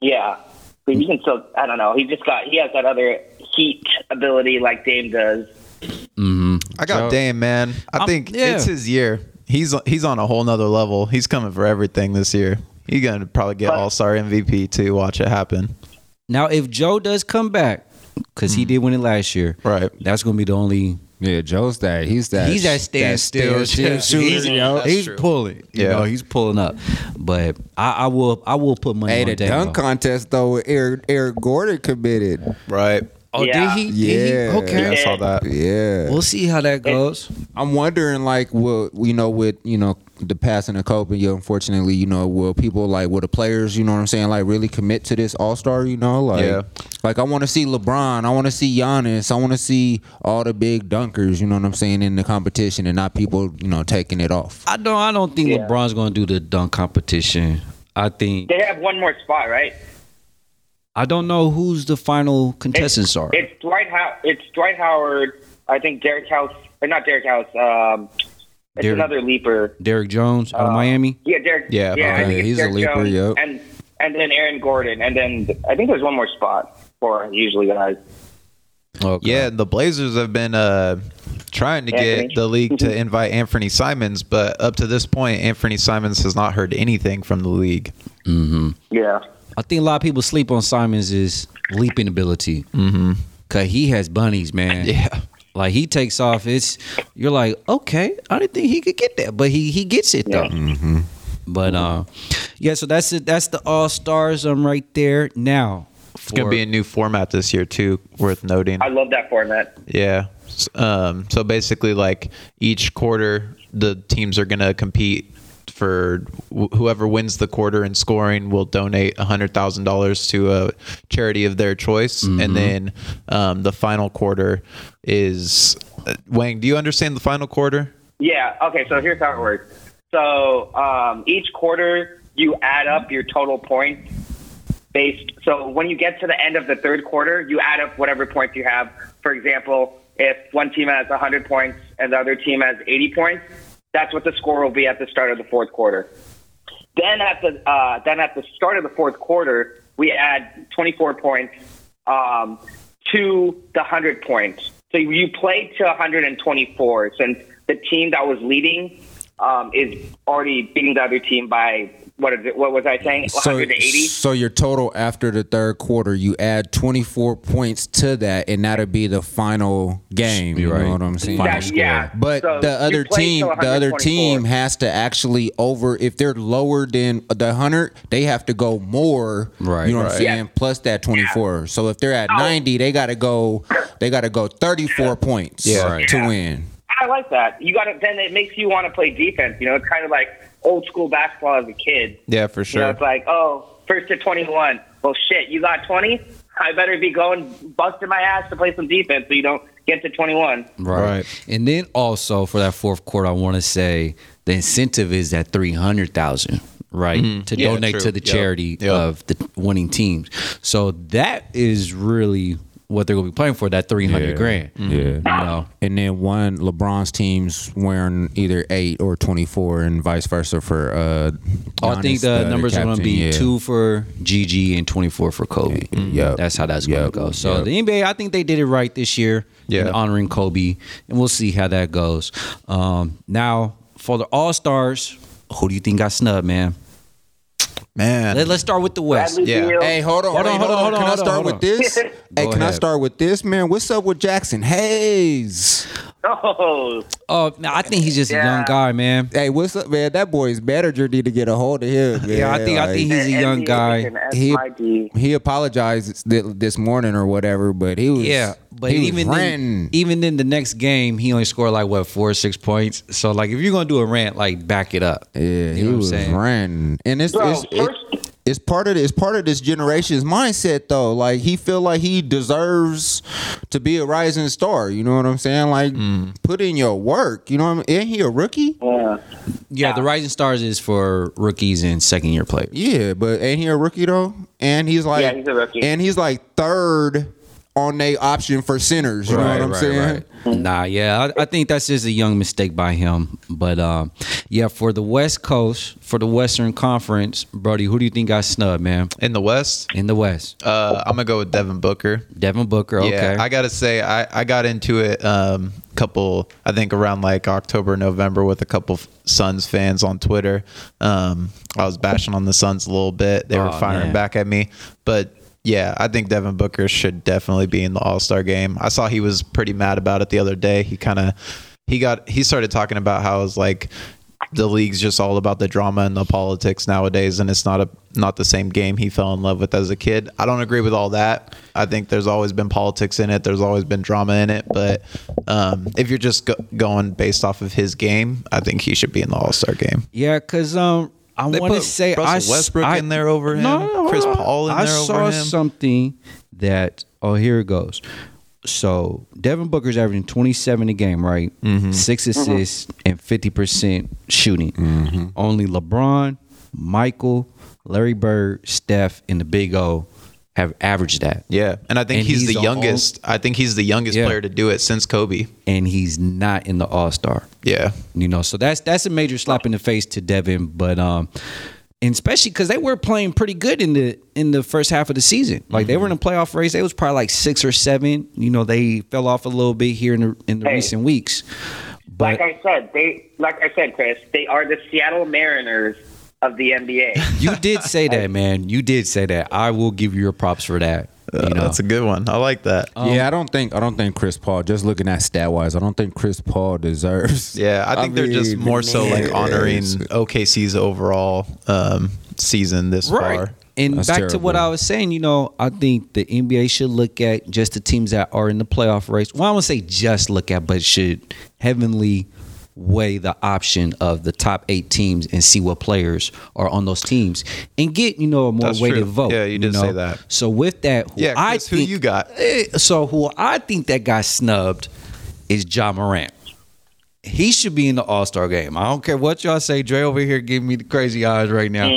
Speaker 5: Yeah. But he can still I don't know. He just got he has that other heat ability like Dame does. Mm-hmm.
Speaker 3: I got
Speaker 2: Joe-
Speaker 3: Dame, man. I
Speaker 2: I'm-
Speaker 3: think
Speaker 2: yeah.
Speaker 3: it's his year. He's he's on a whole nother level. He's coming for everything this year. He's gonna probably get All Star MVP too. Watch it happen.
Speaker 2: Now, if Joe does come back, because he mm. did win it last year,
Speaker 3: Right.
Speaker 2: That's gonna be the only.
Speaker 4: yeah, Joe's that. He's that.
Speaker 2: he's that standstill
Speaker 4: standstill shooter.
Speaker 2: He's,
Speaker 4: yo.
Speaker 2: he's pulling. You
Speaker 3: Yeah.
Speaker 2: know, he's pulling up. But I, I will. I will put money
Speaker 4: Hey,
Speaker 2: on
Speaker 4: the
Speaker 2: Dame,
Speaker 4: dunk
Speaker 2: though.
Speaker 4: contest though, Eric Eric Gordon committed.
Speaker 3: Right.
Speaker 2: Oh,
Speaker 5: Yeah.
Speaker 2: did he? Did
Speaker 4: Yeah.
Speaker 2: he? Okay.
Speaker 3: Yeah, I saw that.
Speaker 4: Yeah,
Speaker 2: We'll see how that goes.
Speaker 4: I'm wondering, like, well, you know, with you know the passing of Kobe, you unfortunately, you know, will people like will the players, you know what I'm saying, like really commit to this All Star, you know, like
Speaker 3: Yeah.
Speaker 4: like I want to see LeBron, I want to see Giannis, I want to see all the big dunkers, you know what I'm saying, in the competition, and not people, you know, taking it off.
Speaker 2: I don't. I don't think
Speaker 5: Yeah.
Speaker 2: LeBron's going to do the dunk competition. I think
Speaker 5: They have one more spot, right?
Speaker 2: I don't know who's the final contestants are.
Speaker 5: It's Dwight. How- it's Dwight Howard. I think Derek House, or not Derek House. Um, it's
Speaker 2: Derek-
Speaker 5: another leaper.
Speaker 2: Derrick Jones out of
Speaker 5: Uh,
Speaker 2: Miami.
Speaker 5: Yeah, Derek.
Speaker 3: Yeah,
Speaker 5: yeah. I
Speaker 4: okay,
Speaker 5: think it's
Speaker 4: he's a leaper,
Speaker 5: Jones,
Speaker 4: yep.
Speaker 5: And and then Aaron Gordon, and then I think there's one more spot for usually guys.
Speaker 2: Okay.
Speaker 3: Yeah, the Blazers have been uh, trying to get the league to (laughs) invite Anthony Simons, but up to this point, Anthony Simons has not heard anything from the league. Mm-hmm.
Speaker 5: Yeah.
Speaker 2: I think a lot of people sleep on Simons' is leaping ability. Mm-hmm. Cause he has bunnies, man. (laughs)
Speaker 3: Yeah.
Speaker 2: Like he takes off, it's you're like, okay, I didn't think he could get that, but he he gets it though. But uh, yeah, so that's it. That's the All Stars. Um, right there now.
Speaker 3: It's going to be a new format this year, too, worth noting.
Speaker 5: I love that format.
Speaker 3: Yeah. Um, so basically, like each quarter, the teams are going to compete for wh- whoever wins the quarter in scoring will donate $100,000 to a charity of their choice. And then um, the final quarter is. Uh, Wang, do you understand the final quarter?
Speaker 5: Yeah. Okay. So here's how it works. So um, each quarter, you add up your total points based. So when you get to the end of the third quarter, you add up whatever points you have. For example, if one team has 100 points and the other team has 80 points, that's what the score will be at the start of the fourth quarter. Then at the uh, then at the start of the fourth quarter, we add 24 points um, to the 100 points. So you play to 124 since the team that was leading um, is already beating the other team by what is it? What was I saying?
Speaker 4: So,
Speaker 5: 180.
Speaker 4: so your total after the third quarter, you add 24 points to that, and that'll be the final game. You
Speaker 2: right.
Speaker 4: know what I'm saying?
Speaker 2: Final
Speaker 5: That- yeah.
Speaker 4: But
Speaker 5: So
Speaker 4: the other team, the other team has to actually over. If they're lower than the hundred, they have to go more.
Speaker 2: Right.
Speaker 4: You know what I'm saying?
Speaker 5: Yeah.
Speaker 4: Plus that 24. So if they're at
Speaker 5: Oh.
Speaker 4: 90, they got to go. They got to go 34 points.
Speaker 3: Yeah.
Speaker 2: Right.
Speaker 4: To
Speaker 5: Yeah.
Speaker 4: win.
Speaker 5: I like that. You got to then it makes you want to play defense. You know, it's kind of like old school basketball as a kid.
Speaker 3: Yeah, for
Speaker 5: You know,
Speaker 3: sure.
Speaker 5: it's like, oh, first to 21. Well, shit, you got 20? I better be going busting my ass to play some defense so you don't get to 21.
Speaker 2: Right.
Speaker 3: Right.
Speaker 2: And then also for that fourth quarter, I want to say the incentive is that three hundred thousand. Right mm-hmm. to
Speaker 3: Yeah,
Speaker 2: donate
Speaker 3: true.
Speaker 2: to the
Speaker 3: Yep.
Speaker 2: charity
Speaker 3: Yep.
Speaker 2: of the winning teams. So that is really what they're gonna be playing for. That three hundred
Speaker 4: Yeah.
Speaker 2: grand.
Speaker 4: Yeah.
Speaker 2: You know.
Speaker 4: And then one LeBron's team's wearing either eight or 24, and vice versa for. uh
Speaker 2: Oh, I think
Speaker 4: Giannis,
Speaker 2: the numbers are going to be
Speaker 4: Yeah.
Speaker 2: two for Gigi and 24 for Kobe.
Speaker 4: Yep.
Speaker 2: That's how that's gonna go. So
Speaker 4: Yep.
Speaker 2: the NBA, I think they did it right this year in
Speaker 3: Yeah.
Speaker 2: honoring Kobe, and we'll see how that goes. Um, now, for the All Stars, who do you think got snubbed, man?
Speaker 3: Man.
Speaker 2: Let, us start with the West.
Speaker 5: Bradley
Speaker 3: Yeah.
Speaker 5: Beal.
Speaker 4: Hey, hold on,
Speaker 2: Hold
Speaker 4: wait,
Speaker 2: on, hold on, hold on,
Speaker 4: Can I
Speaker 2: hold on,
Speaker 4: start with this? hey,
Speaker 2: Go
Speaker 4: can I
Speaker 2: ahead.
Speaker 4: start with this, man? What's up with Jaxson Hayes?
Speaker 5: Oh,
Speaker 2: Oh, no, I think he's just a young guy, man.
Speaker 4: Hey, what's up, man? That boy's manager need to get a hold of him. Man. (laughs)
Speaker 2: Yeah, I think I think he's a young
Speaker 5: NBA
Speaker 2: guy.
Speaker 4: He he apologized this morning or whatever, but he was
Speaker 2: Yeah, but
Speaker 4: he was
Speaker 2: even then, even then, the next game he only scored like what four or six points. So like, if you're gonna do a rant, like back it up.
Speaker 4: Yeah,
Speaker 2: you
Speaker 4: he
Speaker 2: know what I'm
Speaker 4: was
Speaker 2: saying?
Speaker 4: ranting, and it's
Speaker 5: Bro,
Speaker 4: it's, it-
Speaker 5: first-
Speaker 4: it's part of it's part of this generation's mindset though. Like he feel like he deserves to be a rising star. You know what I'm saying? Like mm. put in your work. You know what I mean? Ain't he a rookie?
Speaker 5: Yeah.
Speaker 2: Yeah, the Rising Stars is for rookies and second year players.
Speaker 4: Yeah, but ain't he a rookie though? And he's like,
Speaker 5: Yeah, he's a rookie.
Speaker 4: and he's like third on their option for centers. You know what I'm saying?
Speaker 2: Nah, yeah, I, I think that's just a young mistake by him. But um, yeah, for the West Coast, for the Western Conference, Brody, who do you think got snubbed, man?
Speaker 3: In the West,
Speaker 2: In the West,
Speaker 3: uh, I'm going to go with Devin Booker.
Speaker 2: Devin Booker. Okay,
Speaker 3: Yeah, I gotta say, I, I got into it um couple I think around like October November with a couple Suns fans on Twitter. Um, I was bashing on the Suns a little bit. They were
Speaker 2: Oh,
Speaker 3: firing
Speaker 2: man.
Speaker 3: back at me, but yeah, I think Devin Booker should definitely be in the All Star game. I saw he was pretty mad about it the other day. He kind of he got he started talking about how it was like the league's just all about the drama and the politics nowadays, and it's not a not the same game he fell in love with as a kid. I don't agree with all that. I think there's always been politics in it. There's always been drama in it. But um, if you're just go- going based off of his game, I think he should be in the All Star game.
Speaker 2: Yeah, because um, I want to say
Speaker 3: Russell
Speaker 2: I s-
Speaker 3: Westbrook
Speaker 2: I-
Speaker 3: in there over him, Chris Paul in
Speaker 2: I
Speaker 3: there over
Speaker 2: saw something that oh here it goes. So Devin Booker's averaging 27 a game, right?
Speaker 3: Mm-hmm.
Speaker 2: Six assists and 50 percent shooting.
Speaker 3: Mm-hmm.
Speaker 2: Only LeBron, Michael, Larry Bird, Steph, and the Big O have averaged that.
Speaker 3: Yeah, and I think
Speaker 2: And
Speaker 3: he's,
Speaker 2: he's
Speaker 3: the
Speaker 2: the
Speaker 3: youngest. I think he's the youngest
Speaker 2: Yeah.
Speaker 3: player to do it since Kobe.
Speaker 2: and he's not in the All Star.
Speaker 3: Yeah,
Speaker 2: You know, so that's that's a major slap in the face to Devin, but um, and especially because they were playing pretty good in the in the first half of the season. Like they were in a playoff race. They was probably like six or seven. You know, they fell off a little bit here in the in the
Speaker 5: Hey.
Speaker 2: recent weeks. But
Speaker 5: like I said, they like I said, Chris, they are the Seattle Mariners of the NBA. (laughs)
Speaker 2: you did say that, man. You did say that. I will give you your props for that. You
Speaker 3: Uh,
Speaker 2: know,
Speaker 3: that's a good one. I like that.
Speaker 4: yeah, I don't think I don't think Chris Paul. Just looking at stat wise, I don't think Chris Paul deserves. (laughs)
Speaker 3: Yeah, I think they're just
Speaker 4: mean,
Speaker 3: more so like honoring OKC's overall um, season this
Speaker 2: right.
Speaker 3: far.
Speaker 2: And
Speaker 4: That's
Speaker 2: back to what. I was saying, you know, I think the NBA should look at just the teams that are in the playoff race. Well, I won't say just look at, but should heavenly weigh the option of the top eight teams and see what players are on those teams and get you know a more
Speaker 3: That's
Speaker 2: weighted
Speaker 3: true.
Speaker 2: vote.
Speaker 3: Yeah, you did
Speaker 2: know?
Speaker 3: say that.
Speaker 2: So with that, who
Speaker 3: Yeah,
Speaker 2: I
Speaker 3: Chris, who you got?
Speaker 2: Eh, So who I think that got snubbed is Ja Morant. He should be in the All Star game. I don't care what y'all say. Dre over here giving me the crazy eyes right now.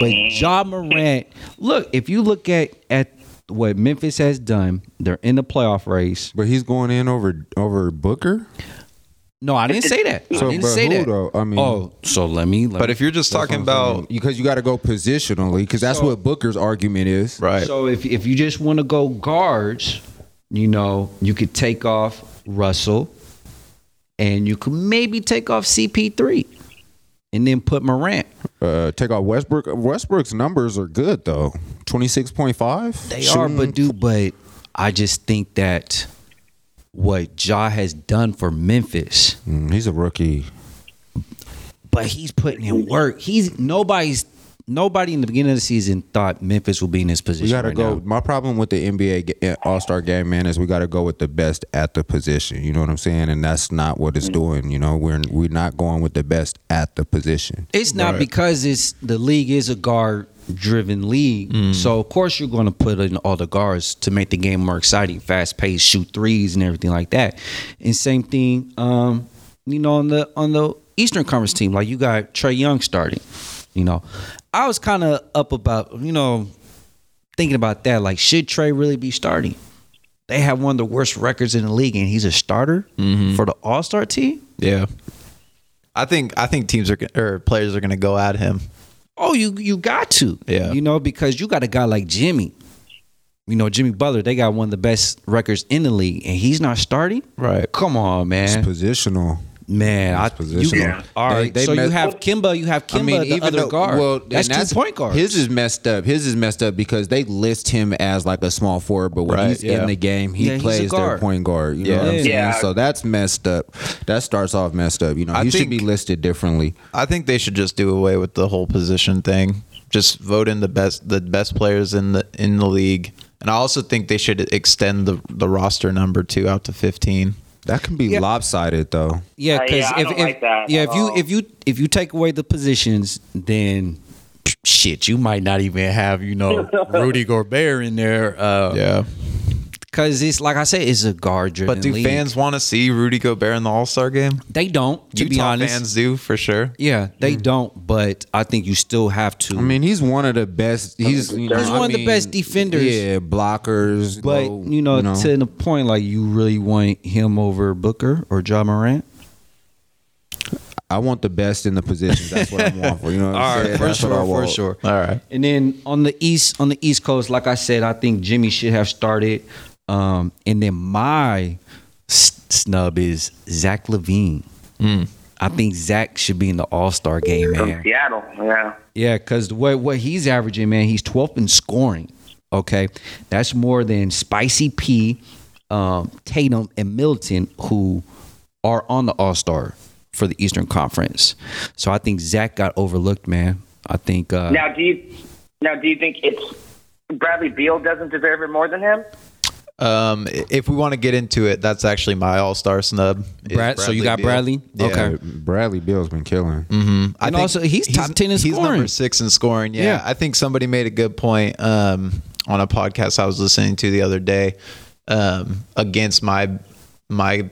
Speaker 2: But Ja Morant, look, if you look at at what Memphis has done, they're in the playoff race.
Speaker 4: But he's going in over over Booker.
Speaker 2: No, I didn't say that.
Speaker 4: So,
Speaker 2: I didn't
Speaker 4: but
Speaker 2: say
Speaker 4: who
Speaker 2: that.
Speaker 4: though? I mean-
Speaker 2: oh, so let me. Let
Speaker 3: But
Speaker 2: me-
Speaker 3: if you're just talking about
Speaker 4: because you got to go positionally because that's what Booker's argument is.
Speaker 3: right,
Speaker 2: So if if you just want to go guards, you know, you could take off Russell, and you could maybe take off CP3, and then put Morant.
Speaker 4: Uh, take out Westbrook. Westbrook's numbers are good though. Twenty six point five.
Speaker 2: They are, but dude, but I just think that what Ja has done for Memphis,
Speaker 4: Mm, he's a rookie.
Speaker 2: but he's putting in work. He's nobody's nobody in the beginning of the season thought Memphis would be in this position.
Speaker 4: We got to
Speaker 2: right
Speaker 4: go.
Speaker 2: now.
Speaker 4: My problem with the NBA All Star game, man, is we got to go with the best at the position. You know what I'm saying? And that's not what it's doing. You know, we're we're not going with the best at the position.
Speaker 2: It's not because it's the league is a guard driven league. So of course you're going to put in all the guards to make the game more exciting, fast paced, shoot threes and everything like that. And same thing, um, you know, on the on the Eastern Conference team, like you got Trae Young starting. You know, I was kind of up about you know thinking about that. Like, should Trae really be starting? They have one of the worst records in the league, and he's a starter for the All Star team.
Speaker 3: yeah. I think I think teams are gon- or players are going to go at him.
Speaker 2: Oh, you you got to.
Speaker 3: Yeah.
Speaker 2: You know, because you got a guy like Jimmy. You know, Jimmy Butler, they got one of the best records in the league, and he's not starting.
Speaker 3: Right.
Speaker 2: Come on, man.
Speaker 4: It's
Speaker 2: man.
Speaker 4: positional.
Speaker 2: Man, I,
Speaker 4: It's
Speaker 2: you,
Speaker 4: positional.
Speaker 2: all right.
Speaker 4: They- they
Speaker 2: so you have Kemba, you have Kemba, the other
Speaker 4: though-
Speaker 2: guard.
Speaker 4: Well,
Speaker 2: that's,
Speaker 4: and
Speaker 2: two point guards.
Speaker 4: His is messed up. His is messed up because they list him as like a small forward, but when
Speaker 3: Right,
Speaker 4: he's
Speaker 3: yeah.
Speaker 4: in the game, he
Speaker 2: Yeah,
Speaker 4: plays their point guard. You know what I'm saying?
Speaker 5: Yeah.
Speaker 4: So that's messed up. That starts off messed up. You know,
Speaker 3: I
Speaker 4: he should be listed differently.
Speaker 3: I think they should just do away with the whole position thing. Just vote in the best the best players in the in the league. And I also think they should extend the the roster number two out to 15.
Speaker 4: That can be
Speaker 2: Yeah.
Speaker 4: lopsided though.
Speaker 2: yeah,
Speaker 5: Uh,
Speaker 2: because
Speaker 5: yeah,
Speaker 2: if, if
Speaker 5: like
Speaker 2: yeah, if you if you if you take away the positions, then shit, you might not even have you know (laughs) Rudy Gobert in there. Uh,
Speaker 3: Yeah.
Speaker 2: Because it's like I said, it's a guard driven.
Speaker 3: But do
Speaker 2: league.
Speaker 3: fans want to see Rudy Gobert in the All-Star game?
Speaker 2: They don't. To
Speaker 3: Utah
Speaker 2: be honest,
Speaker 3: fans do for sure.
Speaker 2: Yeah, they mm. don't, but I think you still have to.
Speaker 4: I mean, he's one of the best. He's you know,
Speaker 2: He's
Speaker 4: I
Speaker 2: one of the best defenders.
Speaker 4: Yeah, blockers.
Speaker 2: but
Speaker 4: low,
Speaker 2: you know, to the point, like you really want him over Booker or Ja Morant.
Speaker 4: I want the best in the positions. That's what I want for. You know, what I'm (laughs) saying?
Speaker 2: for
Speaker 4: That's what I
Speaker 2: sure, for sure.
Speaker 3: All right.
Speaker 2: And then on the east, on the East Coast, like I said, I think Jimmy should have started. Um, and then my snub is Zach LaVine. I think Zach should be in the All Star game,
Speaker 5: From
Speaker 2: man.
Speaker 5: Seattle, yeah.
Speaker 2: Yeah, because what what he's averaging, man, he's 12th in scoring. Okay, that's more than Spicy P, um, Tatum, and Middleton, who are on the All Star for the Eastern Conference. So I think Zach got overlooked, man. I think uh,
Speaker 5: Now, do you now do you think it's Bradley Beal doesn't deserve it more than him?
Speaker 3: Um, if we want to get into it, that's actually my All Star snub. is
Speaker 2: Brad- so you got
Speaker 3: Beal.
Speaker 2: Bradley?
Speaker 3: Yeah.
Speaker 2: Okay.
Speaker 4: Bradley Beal's been killing. Mm-hmm.
Speaker 3: I
Speaker 2: And
Speaker 3: think
Speaker 2: also, he's top 10 in scoring.
Speaker 3: He's
Speaker 2: scoring.
Speaker 3: number six in scoring. Yeah,
Speaker 2: Yeah.
Speaker 3: I think somebody made a good point um, on a podcast I was listening to the other day um, against my my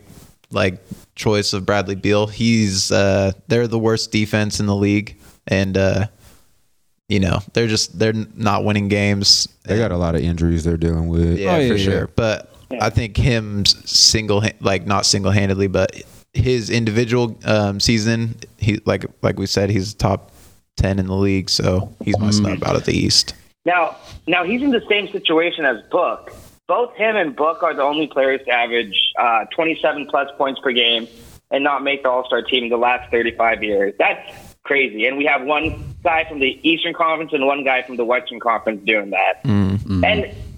Speaker 3: like choice of Bradley Beal. He's uh, they're the worst defense in the league, and uh, you know they're just they're not winning games.
Speaker 4: They got a lot of injuries they're dealing with.
Speaker 3: Yeah,
Speaker 2: Oh, yeah,
Speaker 3: for
Speaker 2: yeah.
Speaker 3: sure. But I think him single, like not single handedly, but his individual um, season, he like like we said, he's top ten in the league, so he's my snub out of the East.
Speaker 5: Now, now he's in the same situation as Book. Both him and Book are the only players to average uh, 27 plus points per game and not make the All Star team in the last 35 years. That's crazy. And we have one guy from the Eastern Conference and one guy from the Western Conference doing that. And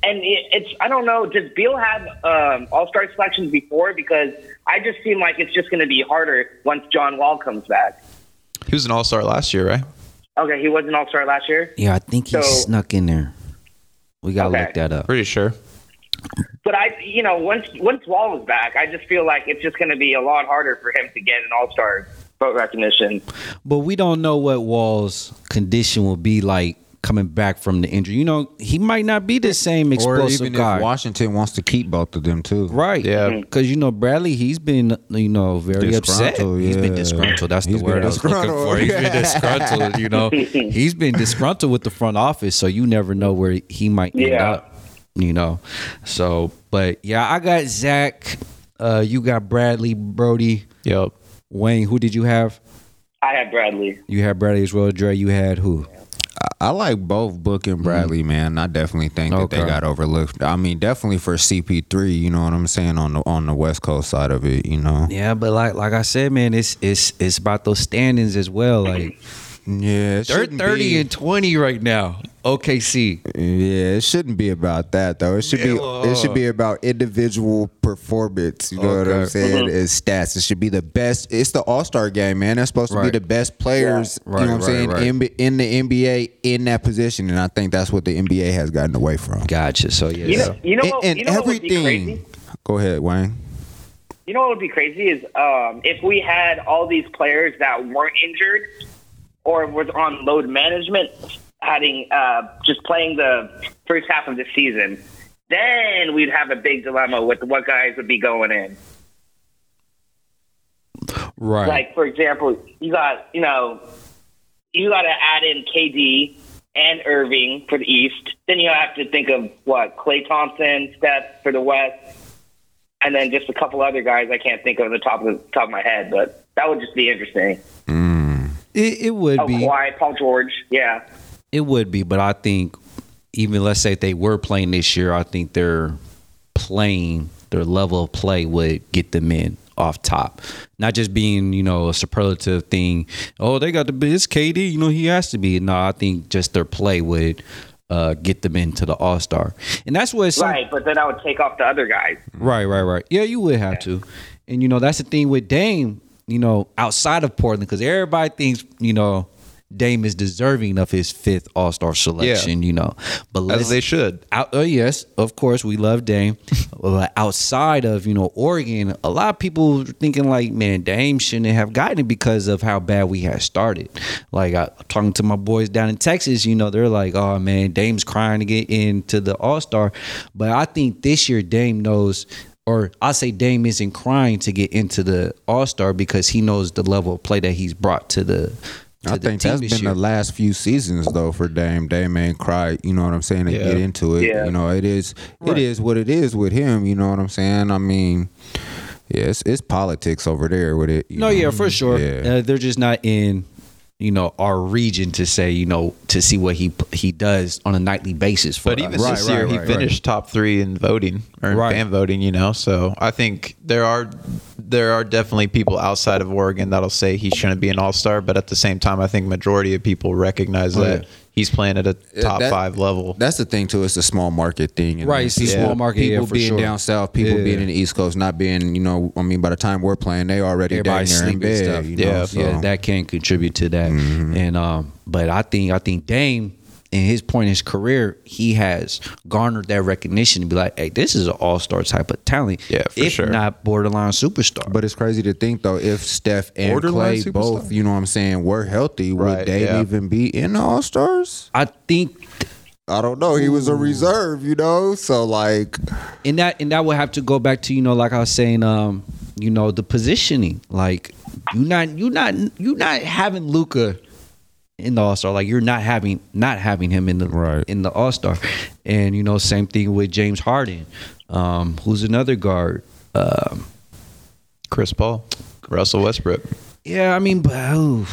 Speaker 5: and it's I don't know. Does Beal have um, All Star selections before? Because I just seem like it's just going to be harder once John Wall comes back.
Speaker 3: He was an All Star last year, right?
Speaker 5: Okay, he was an All Star last year.
Speaker 2: yeah, I think he
Speaker 5: So-
Speaker 2: snuck in there. We gotta
Speaker 5: Okay.
Speaker 2: look that up.
Speaker 3: Pretty sure.
Speaker 5: But I, you know, once once Wall was back, I just feel like it's just going to be a lot harder for him to get an All Star vote recognition.
Speaker 2: But we don't know what Wall's condition will be like coming back from the injury. You know, he might not be the same
Speaker 4: Or
Speaker 2: explosive
Speaker 4: even
Speaker 2: guy.
Speaker 4: if Washington wants to keep both of them too.
Speaker 2: Right.
Speaker 3: Yeah.
Speaker 2: Because, you know, Bradley, he's been, you know, very upset.
Speaker 4: Disgruntled,
Speaker 2: He's been disgruntled. That's
Speaker 4: He's
Speaker 2: the word I was looking
Speaker 4: disgruntled.
Speaker 2: for. He's been disgruntled, you know. (laughs) He's been disgruntled with the front office, so you never know where he might end
Speaker 5: Yeah.
Speaker 2: up, you know. So, but yeah, I got Zach. Uh, you got Bradley, Brody,
Speaker 3: Yep.
Speaker 2: Wayne. Who did you have?
Speaker 5: I had Bradley.
Speaker 2: You had Bradley as well. Dre, you had who?
Speaker 4: I like both Book and Bradley, man. I definitely think that they
Speaker 2: Mm-hmm.
Speaker 4: Got overlooked. I mean, definitely for CP3. You know what I'm saying on the on the West Coast side of it. You know.
Speaker 2: Yeah, but like like I said, man, it's it's it's about those standings as well. Like
Speaker 4: Yeah, it
Speaker 2: they're thirty
Speaker 4: be-
Speaker 2: and twenty right now. OKC.
Speaker 4: Yeah, it shouldn't be about that though. It should be it should be about individual performance. You know what I'm
Speaker 2: Okay.
Speaker 4: saying? It's stats. It should be the best. It's the All Star game, man. That's supposed to be the best players.
Speaker 2: Right,
Speaker 4: you know what I'm saying?
Speaker 2: right.
Speaker 4: In, in the NBA in that position, and I think that's what the NBA has gotten away from.
Speaker 2: Gotcha. So yeah.
Speaker 5: You know, you know
Speaker 4: and
Speaker 5: what?
Speaker 4: and
Speaker 5: you know what would be
Speaker 4: everything. Go ahead, Wayne.
Speaker 5: You know what would be crazy is um, if we had all these players that weren't injured or was on load management, having uh, just playing the first half of the season. Then we'd have a big dilemma with what guys would be going in.
Speaker 2: right.
Speaker 5: Like for example, you got you know you got to add in KD and Irving for the East. Then you have to think of what Klay Thompson, Steph for the West, and then just a couple other guys I can't think of at the top of the top of my head. But that would just be interesting.
Speaker 2: It, it would
Speaker 5: Oh,
Speaker 2: be.
Speaker 5: Kawhi, Paul George, yeah.
Speaker 2: It would be, but I think even let's say if they were playing this year, I think their playing, their level of play would get them in off top. Not just being, you know, a superlative thing. Oh, they got the it's KD, you know, he has to be. No, I think just their play would uh, get them into the All Star, and that's what some,
Speaker 5: Right, but then I would take off the other guys.
Speaker 2: Right, right, right. Yeah, you would have to. And you know, that's the thing with Dame, you know, outside of Portland, because everybody thinks, you know, Dame is deserving of his fifth All Star selection, you know. But
Speaker 3: As they should.
Speaker 2: out, oh yes, of course, we love Dame. (laughs) but outside of you know Oregon, a lot of people thinking like, man, Dame shouldn't have gotten it because of how bad we had started. Like I, talking to my boys down in Texas, you know, they're like, oh man, Dame's crying to get into the All Star. But I think this year Dame knows. Or I say Dame isn't crying to get into the All Star because he knows the level of play that he's brought to the. To
Speaker 4: I
Speaker 2: the
Speaker 4: think
Speaker 2: team
Speaker 4: that's
Speaker 2: this
Speaker 4: been
Speaker 2: year.
Speaker 4: the last few seasons though for Dame. Dame ain't cry, you know what I'm saying, to
Speaker 3: Yeah.
Speaker 4: get into it.
Speaker 5: Yeah.
Speaker 4: You know, it is it is what it is with him, you know what I'm saying? I mean, yeah, it's, it's politics over there with it. you
Speaker 2: No,
Speaker 4: know?
Speaker 2: yeah, for sure.
Speaker 4: Yeah.
Speaker 2: Uh, they're just not in, you know, our region to say, you know, to see what he he does on a nightly basis. For
Speaker 3: But
Speaker 2: us.
Speaker 3: even this year, he finished top three in voting or in
Speaker 2: Right.
Speaker 3: fan voting. You know, so I think there are there are definitely people outside of Oregon that'll say he shouldn't be an All Star. But at the same time, I think majority of people recognize
Speaker 2: Oh,
Speaker 3: that
Speaker 2: yeah.
Speaker 3: He's playing at a top
Speaker 4: that-
Speaker 3: five level.
Speaker 4: That's the thing too. It's a small market thing, and
Speaker 2: Right, it's a
Speaker 4: people-
Speaker 2: small market,
Speaker 4: People
Speaker 2: for
Speaker 4: being
Speaker 2: sure.
Speaker 4: down south, people
Speaker 2: Yeah.
Speaker 4: being in the East Coast, not being, you know, I mean, by the time we're playing, they already
Speaker 2: everybody
Speaker 4: dang near in
Speaker 2: sleeping
Speaker 4: bed.
Speaker 2: stuff.
Speaker 4: You know,
Speaker 3: Yeah,
Speaker 4: so. Mm-hmm.
Speaker 2: yeah, that can contribute to that. And um, but I think I think Dame in his point in his career, he has garnered that recognition to be like, hey, this is an all star type of talent.
Speaker 3: Yeah, for
Speaker 2: if
Speaker 3: sure.
Speaker 2: not borderline superstar.
Speaker 4: But it's crazy to think though, if Steph and
Speaker 3: Borderline
Speaker 4: Klay
Speaker 3: superstar.
Speaker 4: both, you know what I'm saying, were healthy, would they
Speaker 3: yeah.
Speaker 4: even be in the All Stars?
Speaker 2: I think
Speaker 4: I don't know. He was a reserve, you know. So like,
Speaker 2: and that and that would have to go back to you know like I was saying um you know the positioning like you not you not you not having Luka in the All Star like you're not having not having him in the
Speaker 4: Right.
Speaker 2: in the All Star and you know same thing with James Harden um who's another guard um
Speaker 3: Chris Paul, Russell Westbrook.
Speaker 2: yeah I mean but oh,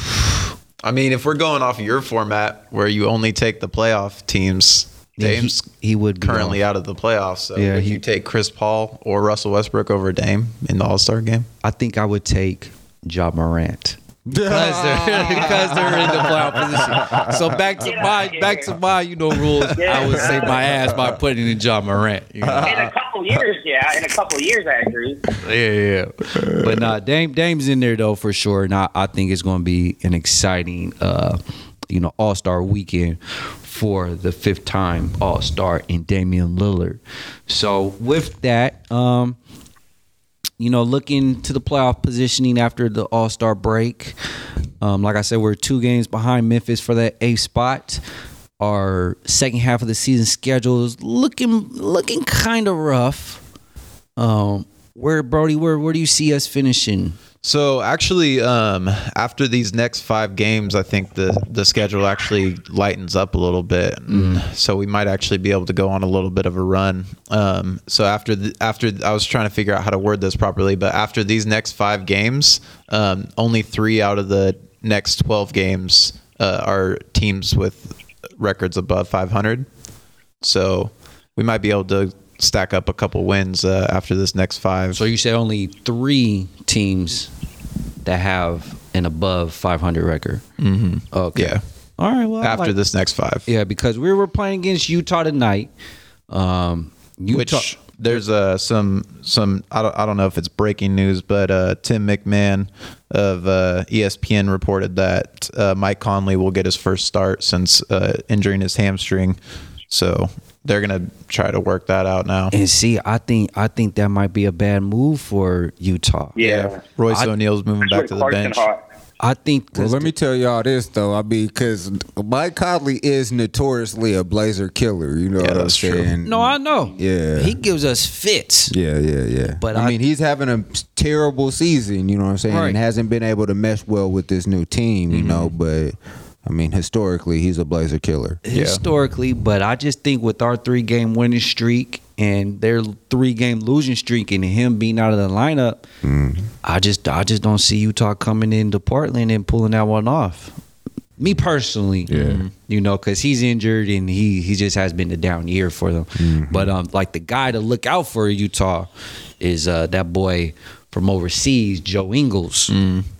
Speaker 3: I mean, if we're going off your format where you only take the playoff teams,
Speaker 2: yeah, he- he, would be
Speaker 3: currently out of the playoffs. So
Speaker 2: Yeah,
Speaker 3: would
Speaker 2: he-
Speaker 3: you take Chris Paul or Russell Westbrook over Dame in the All Star game?
Speaker 2: I think I would take Ja Morant. Because they're, (laughs) because they're in the playoff position. So back to my back to my you know rules. I would save my ass by putting in Ja Morant. You know?
Speaker 5: In a couple years, yeah. In a couple years, I agree.
Speaker 2: Yeah, yeah. But nah, Dame Dame's in there though for sure. And I, I think it's going to be an exciting, uh, you know, All Star weekend for the fifth time All Star in Damian Lillard. So with that, um, you know, looking to the playoff positioning after the All Star break. Um, like I said, we're two games behind Memphis for that eighth spot. Our second half of the season schedule is looking looking kind of rough. Um, where Brody, where where do you see us finishing?
Speaker 3: So actually, um, after these next five games, I think the the schedule actually lightens up a little bit, and so we might actually be able to go on a little bit of a run. Um, so after the, after I was trying to figure out how to word this properly, but after these next five games, um, only three out of the next twelve games uh, are teams with records above five hundred. So we might be able to stack up a couple wins uh, after this next five.
Speaker 2: So you say only three teams that have an above 500 record. Mm-hmm. Okay.
Speaker 3: yeah,
Speaker 2: All right. Well,
Speaker 3: after
Speaker 2: like-
Speaker 3: this next five.
Speaker 2: yeah, because we were playing against Utah tonight. Um, Utah.
Speaker 3: which there's uh, some some I don't, I don't know if it's breaking news, but uh, Tim McMahon of uh, ESPN reported that uh, Mike Conley will get his first start since uh, injuring his hamstring. So they're gonna try to work that out now.
Speaker 2: and see, I think I think that might be a bad move for Utah.
Speaker 5: Yeah.
Speaker 3: Royce
Speaker 2: I-
Speaker 3: O'Neale's moving back to the
Speaker 5: Clarkson
Speaker 3: bench.
Speaker 5: hot.
Speaker 2: I think.
Speaker 4: Well, let me tell y'all this though. I mean, because Mike Conley is notoriously a Blazer killer. You know
Speaker 3: Yeah,
Speaker 4: what I'm
Speaker 3: that's true.
Speaker 4: saying?
Speaker 2: No, I know.
Speaker 4: Yeah.
Speaker 2: he gives us fits.
Speaker 4: Yeah, yeah, yeah.
Speaker 2: But
Speaker 4: But I,
Speaker 2: I-
Speaker 4: mean, he's having a terrible season. You know what I'm saying?
Speaker 2: Right.
Speaker 4: And hasn't been able to mesh well with this new team. You know,
Speaker 2: Mm-hmm.
Speaker 4: but I mean, historically, he's a Blazer killer.
Speaker 2: historically, but I just think with our three game winning streak and their three game losing streak and him being out of the lineup, I just I just don't see Utah coming into Portland and pulling that one off. Me personally,
Speaker 4: Yeah.
Speaker 2: you know, because he's injured and he he just has been a down year for them. But um, like the guy to look out for Utah is uh that boy from overseas, Joe Ingles.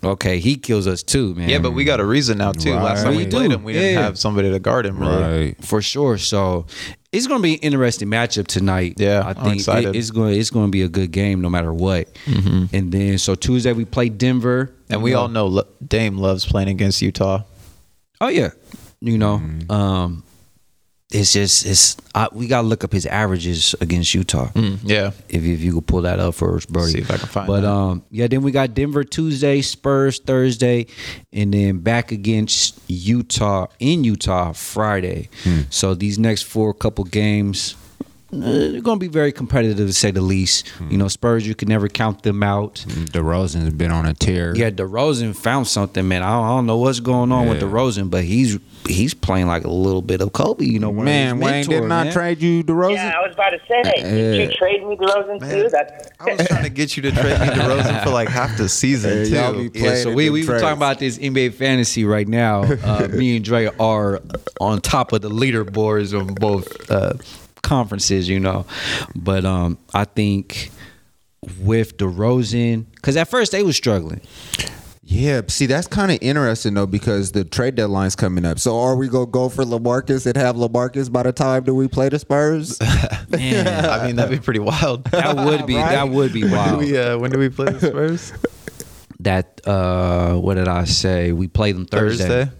Speaker 2: Okay, he kills us too, man.
Speaker 3: Yeah, but we got a reason now too. Last time we,
Speaker 2: We
Speaker 3: played
Speaker 2: do.
Speaker 3: him, we didn't have somebody to guard him. Really.
Speaker 2: for sure. So it's going to be an interesting matchup tonight.
Speaker 3: Yeah,
Speaker 2: I
Speaker 3: I'm
Speaker 2: think
Speaker 3: excited.
Speaker 2: it- it's going it's going to be a good game no matter what. And then so Tuesday we play Denver,
Speaker 3: And we
Speaker 2: know-
Speaker 3: all know Dame loves playing against Utah.
Speaker 2: Oh yeah, you know,
Speaker 3: Mm-hmm.
Speaker 2: um, it's just it's I, we got to look up his averages against Utah.
Speaker 3: Yeah.
Speaker 2: If, if you could pull that up for us, Brody.
Speaker 3: See if I can find
Speaker 2: But
Speaker 3: that.
Speaker 2: um, yeah, then we got Denver Tuesday, Spurs Thursday, and then back against Utah in Utah Friday.
Speaker 3: Hmm.
Speaker 2: So these next four couple games. uh, They're going to be very competitive to say the least.
Speaker 3: Hmm.
Speaker 2: You know, Spurs, you can never count them out.
Speaker 4: DeRozan's been on a tear.
Speaker 2: Yeah, DeRozan found something, man. I don't, I don't know what's going on with
Speaker 4: Yeah.
Speaker 2: DeRozan, but he's he's playing like a little bit of Kobe. You know, one of
Speaker 4: Man,
Speaker 2: his
Speaker 4: Wayne
Speaker 2: mentors,
Speaker 4: did not
Speaker 2: man.
Speaker 4: trade you DeRozan.
Speaker 5: Yeah, I was about to say, did
Speaker 4: Yeah.
Speaker 5: you trade me DeRozan too? That's
Speaker 3: I was trying to get you to trade me DeRozan for like half the season
Speaker 4: Hey,
Speaker 3: too.
Speaker 2: Yeah, so
Speaker 4: in
Speaker 2: we
Speaker 4: them
Speaker 2: we were talking about this NBA fantasy right now. Uh, (laughs) me and Dre are on top of the leaderboards on both uh, conferences, you know. But um, I think with DeRozan, because at first they was struggling.
Speaker 4: Yeah, see, that's kind of interesting though because the trade deadline's coming up. So, are we gonna go for Lamarcus and have Lamarcus by the time that we play the Spurs? (laughs)
Speaker 2: Man, (laughs)
Speaker 3: I mean, that'd be pretty wild.
Speaker 2: that would be that would be
Speaker 3: When do
Speaker 2: wild.
Speaker 3: we, uh, when do we play the Spurs? (laughs)
Speaker 2: That uh, what did I say? We play them Thursday.
Speaker 3: Thursday.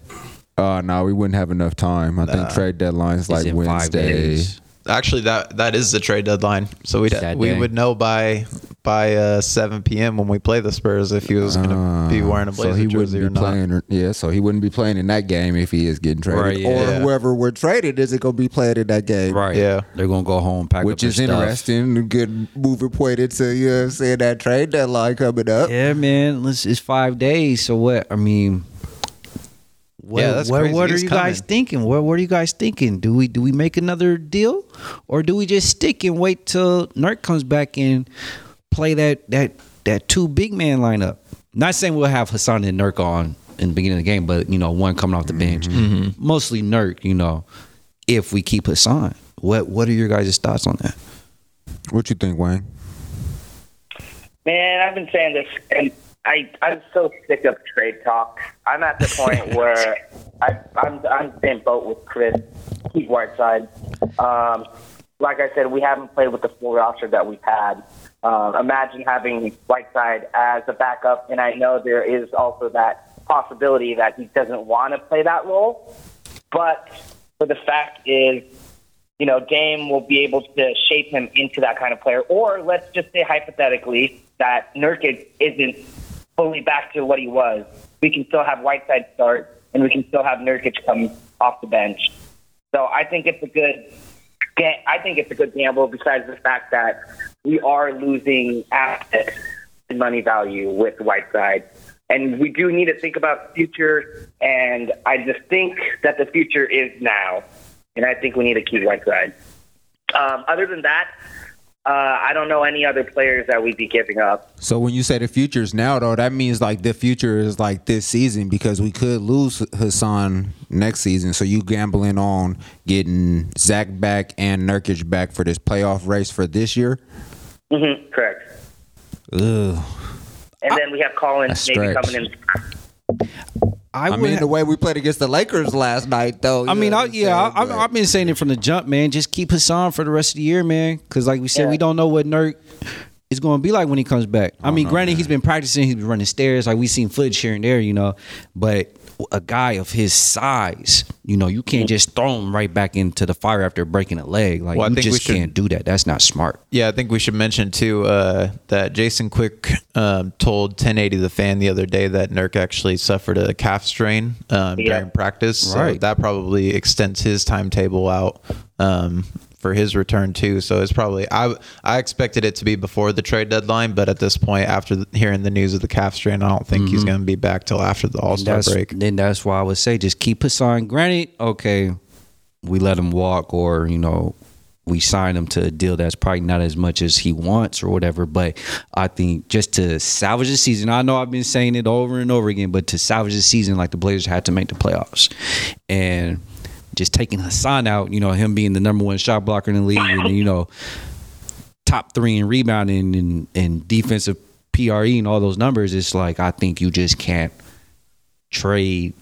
Speaker 4: uh no, we wouldn't have enough time. I think trade deadline's
Speaker 2: It's
Speaker 4: like
Speaker 2: in five
Speaker 4: Wednesday.
Speaker 2: Days.
Speaker 3: Actually, that that is the trade deadline. So we we would know by by uh, 7 p.m. when we play the Spurs if he was going to be wearing a
Speaker 4: Uh, so he
Speaker 3: jersey or
Speaker 4: wouldn't be playing. or- Yeah, so he wouldn't be playing in that game if he is getting traded,
Speaker 2: Right,
Speaker 4: or whoever we're traded isn't gonna be playing in that game.
Speaker 2: Right.
Speaker 3: Yeah.
Speaker 2: They're gonna go home, pack
Speaker 4: Which
Speaker 2: up
Speaker 4: is
Speaker 2: their stuff.
Speaker 4: interesting. A good moving point into you know what I'm saying that trade deadline coming up.
Speaker 2: Yeah, man. Let's, it's five days. So what? I mean, what,
Speaker 3: Yeah, that's
Speaker 2: what,
Speaker 3: crazy.
Speaker 2: what are
Speaker 3: It's
Speaker 2: you guys thinking? What, what are you guys thinking? Do we do we make another deal, or do we just stick and wait till Nurk comes back and play that that that two big man lineup? Not saying we'll have Hassan and Nurk on in the beginning of the game, but you know, one coming off the bench.
Speaker 3: Mm-hmm.
Speaker 2: Mostly Nurk. You know, if we keep Hassan, what what are your guys' thoughts on that?
Speaker 4: What you think, Wayne?
Speaker 5: Man, I've been saying this, and I I'm so sick of trade talk. I'm at the point (laughs) where I, I'm I'm same boat with Chris. Keep Whiteside. Um, like I said, we haven't played with the full roster that we've had. Um, imagine having Whiteside as a backup, and I know there is also that possibility that he doesn't want to play that role. But for the fact is, you know, Dame will be able to shape him into that kind of player. Or let's just say hypothetically that Nurkic isn't fully back to what he was. We can still have Whiteside start, and we can still have Nurkic come off the bench. So I think it's a good. I think it's a good gamble. Besides the fact that we are losing assets and money value with Whiteside, and we do need to think about the future. And I just think that the future is now, and I think we need to keep Whiteside. Um, other than that, uh, I don't know any other players that we'd be giving up.
Speaker 4: So when you say the future is now, though, that means like the future is like this season because we could lose Hassan next season. So you gambling on getting Zach back and Nurkic back for this playoff race for this year?
Speaker 5: hmm correct.
Speaker 4: Ugh.
Speaker 5: And then we have Collins maybe coming in.
Speaker 2: I,
Speaker 4: I mean,
Speaker 2: ha-
Speaker 4: the way we played against the Lakers last night, though.
Speaker 2: I mean, I, yeah, I,
Speaker 4: have
Speaker 2: I've been saying it from the jump, man. Just keep Hassan for the rest of the year, man. Because like we said,
Speaker 5: Yeah.
Speaker 2: we don't know what Nurk is going to be like when he comes back. I oh, mean, granted, he's been practicing, he's been running stairs, like we've seen footage here and there, you know. But a guy of his size, you know, you can't just throw him right back into the fire after breaking a leg. Like
Speaker 3: Well, I
Speaker 2: you
Speaker 3: think we
Speaker 2: just
Speaker 3: should-
Speaker 2: can't do that. That's not smart.
Speaker 3: Yeah, I think we should mention too uh, that Jason Quick um, told 1080 the fan the other day that Nurk actually suffered a calf strain um,
Speaker 5: Yeah.
Speaker 3: during practice. So
Speaker 2: Right.
Speaker 3: that probably extends his timetable out um, for his return too. So it's probably I I expected it to be before the trade deadline, but at this point, after the, hearing the news of the calf strain, I don't think he's mm-hmm. going to be back till after the All Star break.
Speaker 2: Then that's why I would say just keep Hassan. Granted, okay, we let him walk, or you know, we sign him to a deal that's probably not as much as he wants or whatever. But I think just to salvage the season, I know I've been saying it over and over again, but to salvage the season, like the Blazers had to make the playoffs, and just taking Hassan out, you know, him being the number one shot blocker in the league, and you know, top three in rebounding and, and defensive PRE and all those numbers, it's like I think you just can't trade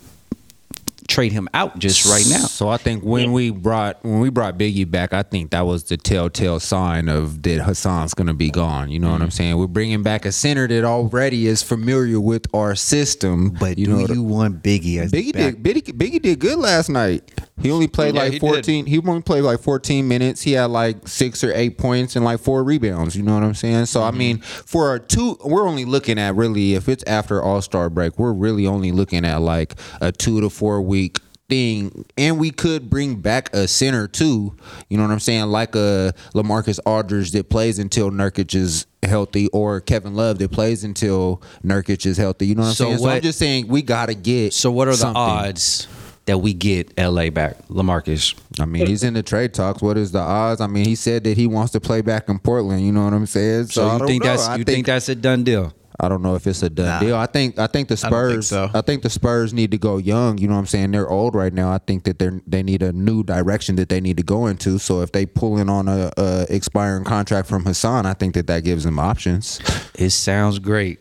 Speaker 2: trade him out just right now.
Speaker 4: So I think when we brought when we brought Biggie back, I think that was the telltale sign of that Hassan's going to be gone. You know what I'm mm-hmm. saying? We're bringing back a center that already is familiar with our system.
Speaker 2: But
Speaker 4: you
Speaker 2: do
Speaker 4: know,
Speaker 2: you want Biggie as
Speaker 4: Biggie
Speaker 2: back?
Speaker 4: did Biggie, Biggie did good last night. He only played
Speaker 3: Yeah,
Speaker 4: like
Speaker 3: he did.
Speaker 4: 14. He only played like 14 minutes. He had like six or eight points and like four rebounds. You know what I'm saying? So
Speaker 3: Mm-hmm.
Speaker 4: I mean, for a two, we're only looking at really if it's after All Star break, we're really only looking at like a two to four week thing and we could bring back a center too you know what i'm saying like a lamarcus aldridge that plays until nurkic is healthy or kevin love that plays until nurkic is healthy you know what i'm
Speaker 2: So
Speaker 4: saying so i'm just saying we gotta get
Speaker 2: So what are the odds that we get LA back, Lamarcus?
Speaker 4: I mean, he's in the trade talks. What is the odds? I mean, he said that he wants to play back in Portland. You know what I'm saying?
Speaker 2: So,
Speaker 4: I
Speaker 2: you
Speaker 4: don't
Speaker 2: think
Speaker 4: know.
Speaker 2: that's you think, that's a done deal?
Speaker 4: I don't know if it's a done
Speaker 3: Nah.
Speaker 4: deal. I think I think the
Speaker 3: I think
Speaker 4: Spurs.
Speaker 3: so.
Speaker 4: I think the Spurs need to go young. You know what I'm saying? They're old right now. I think that they they need a new direction that they need to go into. So if they pull in on a, a expiring contract from Hassan, I think that that gives them options.
Speaker 2: It sounds great.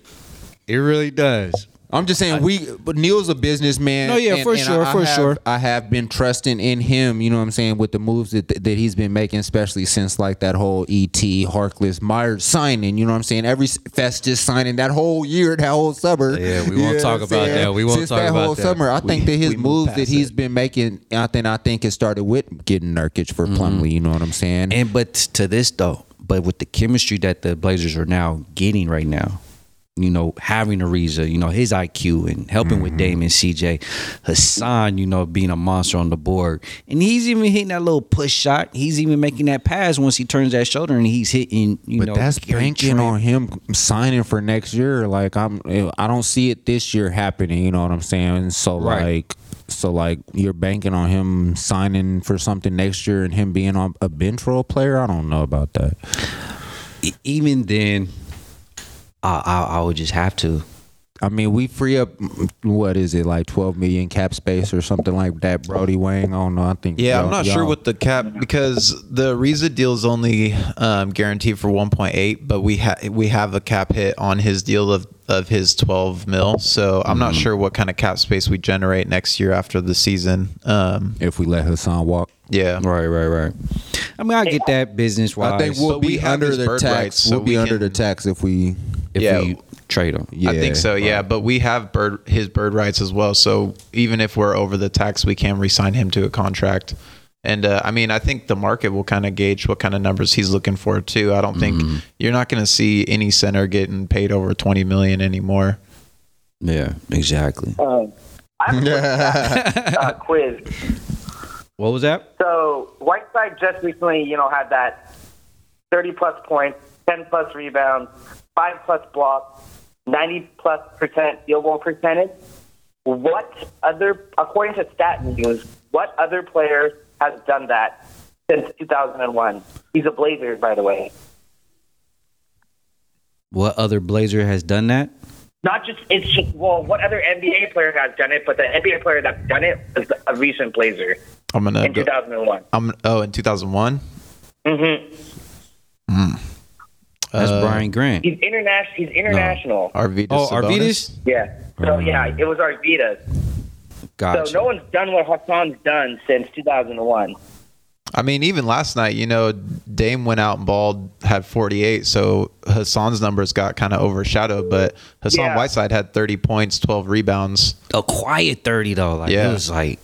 Speaker 2: It really does.
Speaker 4: I'm just saying we, but Neil's a businessman.
Speaker 2: No, yeah, for sure,
Speaker 4: I,
Speaker 2: for
Speaker 4: I have,
Speaker 2: sure.
Speaker 4: I have been trusting in him. You know what I'm saying with the moves that that he's been making, especially since like that whole ET Harkless Meyers signing. You know what I'm saying? Every Festus signing that whole year, that whole summer.
Speaker 2: Yeah, we won't
Speaker 4: You know
Speaker 2: talk about
Speaker 4: saying?
Speaker 2: that. We won't
Speaker 4: since
Speaker 2: talk
Speaker 4: that
Speaker 2: about
Speaker 4: whole
Speaker 2: that.
Speaker 4: summer. I
Speaker 2: We-
Speaker 4: think that his moves that
Speaker 2: past
Speaker 4: he's
Speaker 2: it.
Speaker 4: been making, I think I think it started with getting Nurkic for mm-hmm. Plumlee. You know what I'm saying?
Speaker 2: And but to this though, but with the chemistry that the Blazers are now getting right now, you know, having Ariza, you know, his IQ and helping with mm-hmm. Damon, CJ, Hassan, you know, being a monster on the board. And he's even hitting that little push shot. He's even making that pass once he turns that shoulder and he's hitting, you
Speaker 4: But
Speaker 2: know,
Speaker 4: that's banking on him signing for next year. Like I'm, I don't see it this year happening. You know what I'm saying? So
Speaker 2: Right.
Speaker 4: like, so like you're banking on him signing for something next year and him being on a bench role player. I don't know about that.
Speaker 2: Even then, I, I I would just have to.
Speaker 4: I mean, we free up what is it like 12 million cap space or something like that. Brody Wang, I don't know. I think.
Speaker 3: Yeah, I'm
Speaker 4: y'all-
Speaker 3: not sure
Speaker 4: y'all-
Speaker 3: what the cap because the Riza deal is only um, guaranteed for 1.8, but we have we have a cap hit on his deal of of his 12 mil. So I'm not sure what kind of cap space we generate next year after the season. Um,
Speaker 4: if we let Hassan walk.
Speaker 3: yeah,
Speaker 2: Right, right, right. I mean, I get that business wise.
Speaker 4: I think we'll
Speaker 3: But
Speaker 4: be
Speaker 3: have
Speaker 4: under the tax.
Speaker 3: rights, so
Speaker 4: we'll be
Speaker 3: we
Speaker 4: under
Speaker 3: can-
Speaker 4: the tax if we.
Speaker 2: if
Speaker 3: yeah.
Speaker 2: we trade him.
Speaker 4: Yeah,
Speaker 3: I think so. Yeah, but we have bird his bird rights as well. So even if we're over the tax, we can re-sign him to a contract. And uh, I mean, I think the market will kind of gauge what kind of numbers he's looking for too. I don't think you're not going to see any center getting paid over 20 million anymore.
Speaker 2: Yeah, exactly.
Speaker 5: Um, I have a (laughs) uh, quiz.
Speaker 2: What was that?
Speaker 5: So Whiteside just recently, you know, had that 30 plus points, 10 plus rebounds, five plus blocks, 90 plus percent field goal percentage. What other, according to Stat News, what other player has done that since 2001? He's a Blazer, by the way.
Speaker 2: What other Blazer has done that?
Speaker 5: Not just it's just well, what other NBA player has done it? But the NBA player that's done it is a recent Blazer
Speaker 3: I'm gonna.
Speaker 5: in
Speaker 3: Go,
Speaker 5: 2001.
Speaker 3: I'm oh in 2001.
Speaker 5: Mm-hmm.
Speaker 2: That's
Speaker 3: Uh,
Speaker 2: Brian Grant.
Speaker 5: He's international. He's international.
Speaker 3: Arvydas.
Speaker 2: Oh,
Speaker 3: Sabonis?
Speaker 2: Arvydas.
Speaker 5: Yeah. So yeah, it was Arvydas.
Speaker 2: Gotcha.
Speaker 5: So no one's done what Hassan's done since 2001.
Speaker 3: I mean, even last night, you know, Dame went out and balled, had 48, so Hassan's numbers got kind of overshadowed. But Hassan
Speaker 5: Yeah.
Speaker 3: Whiteside had 30 points, 12 rebounds.
Speaker 2: a quiet thirty though. Like
Speaker 3: Yeah.
Speaker 2: it was like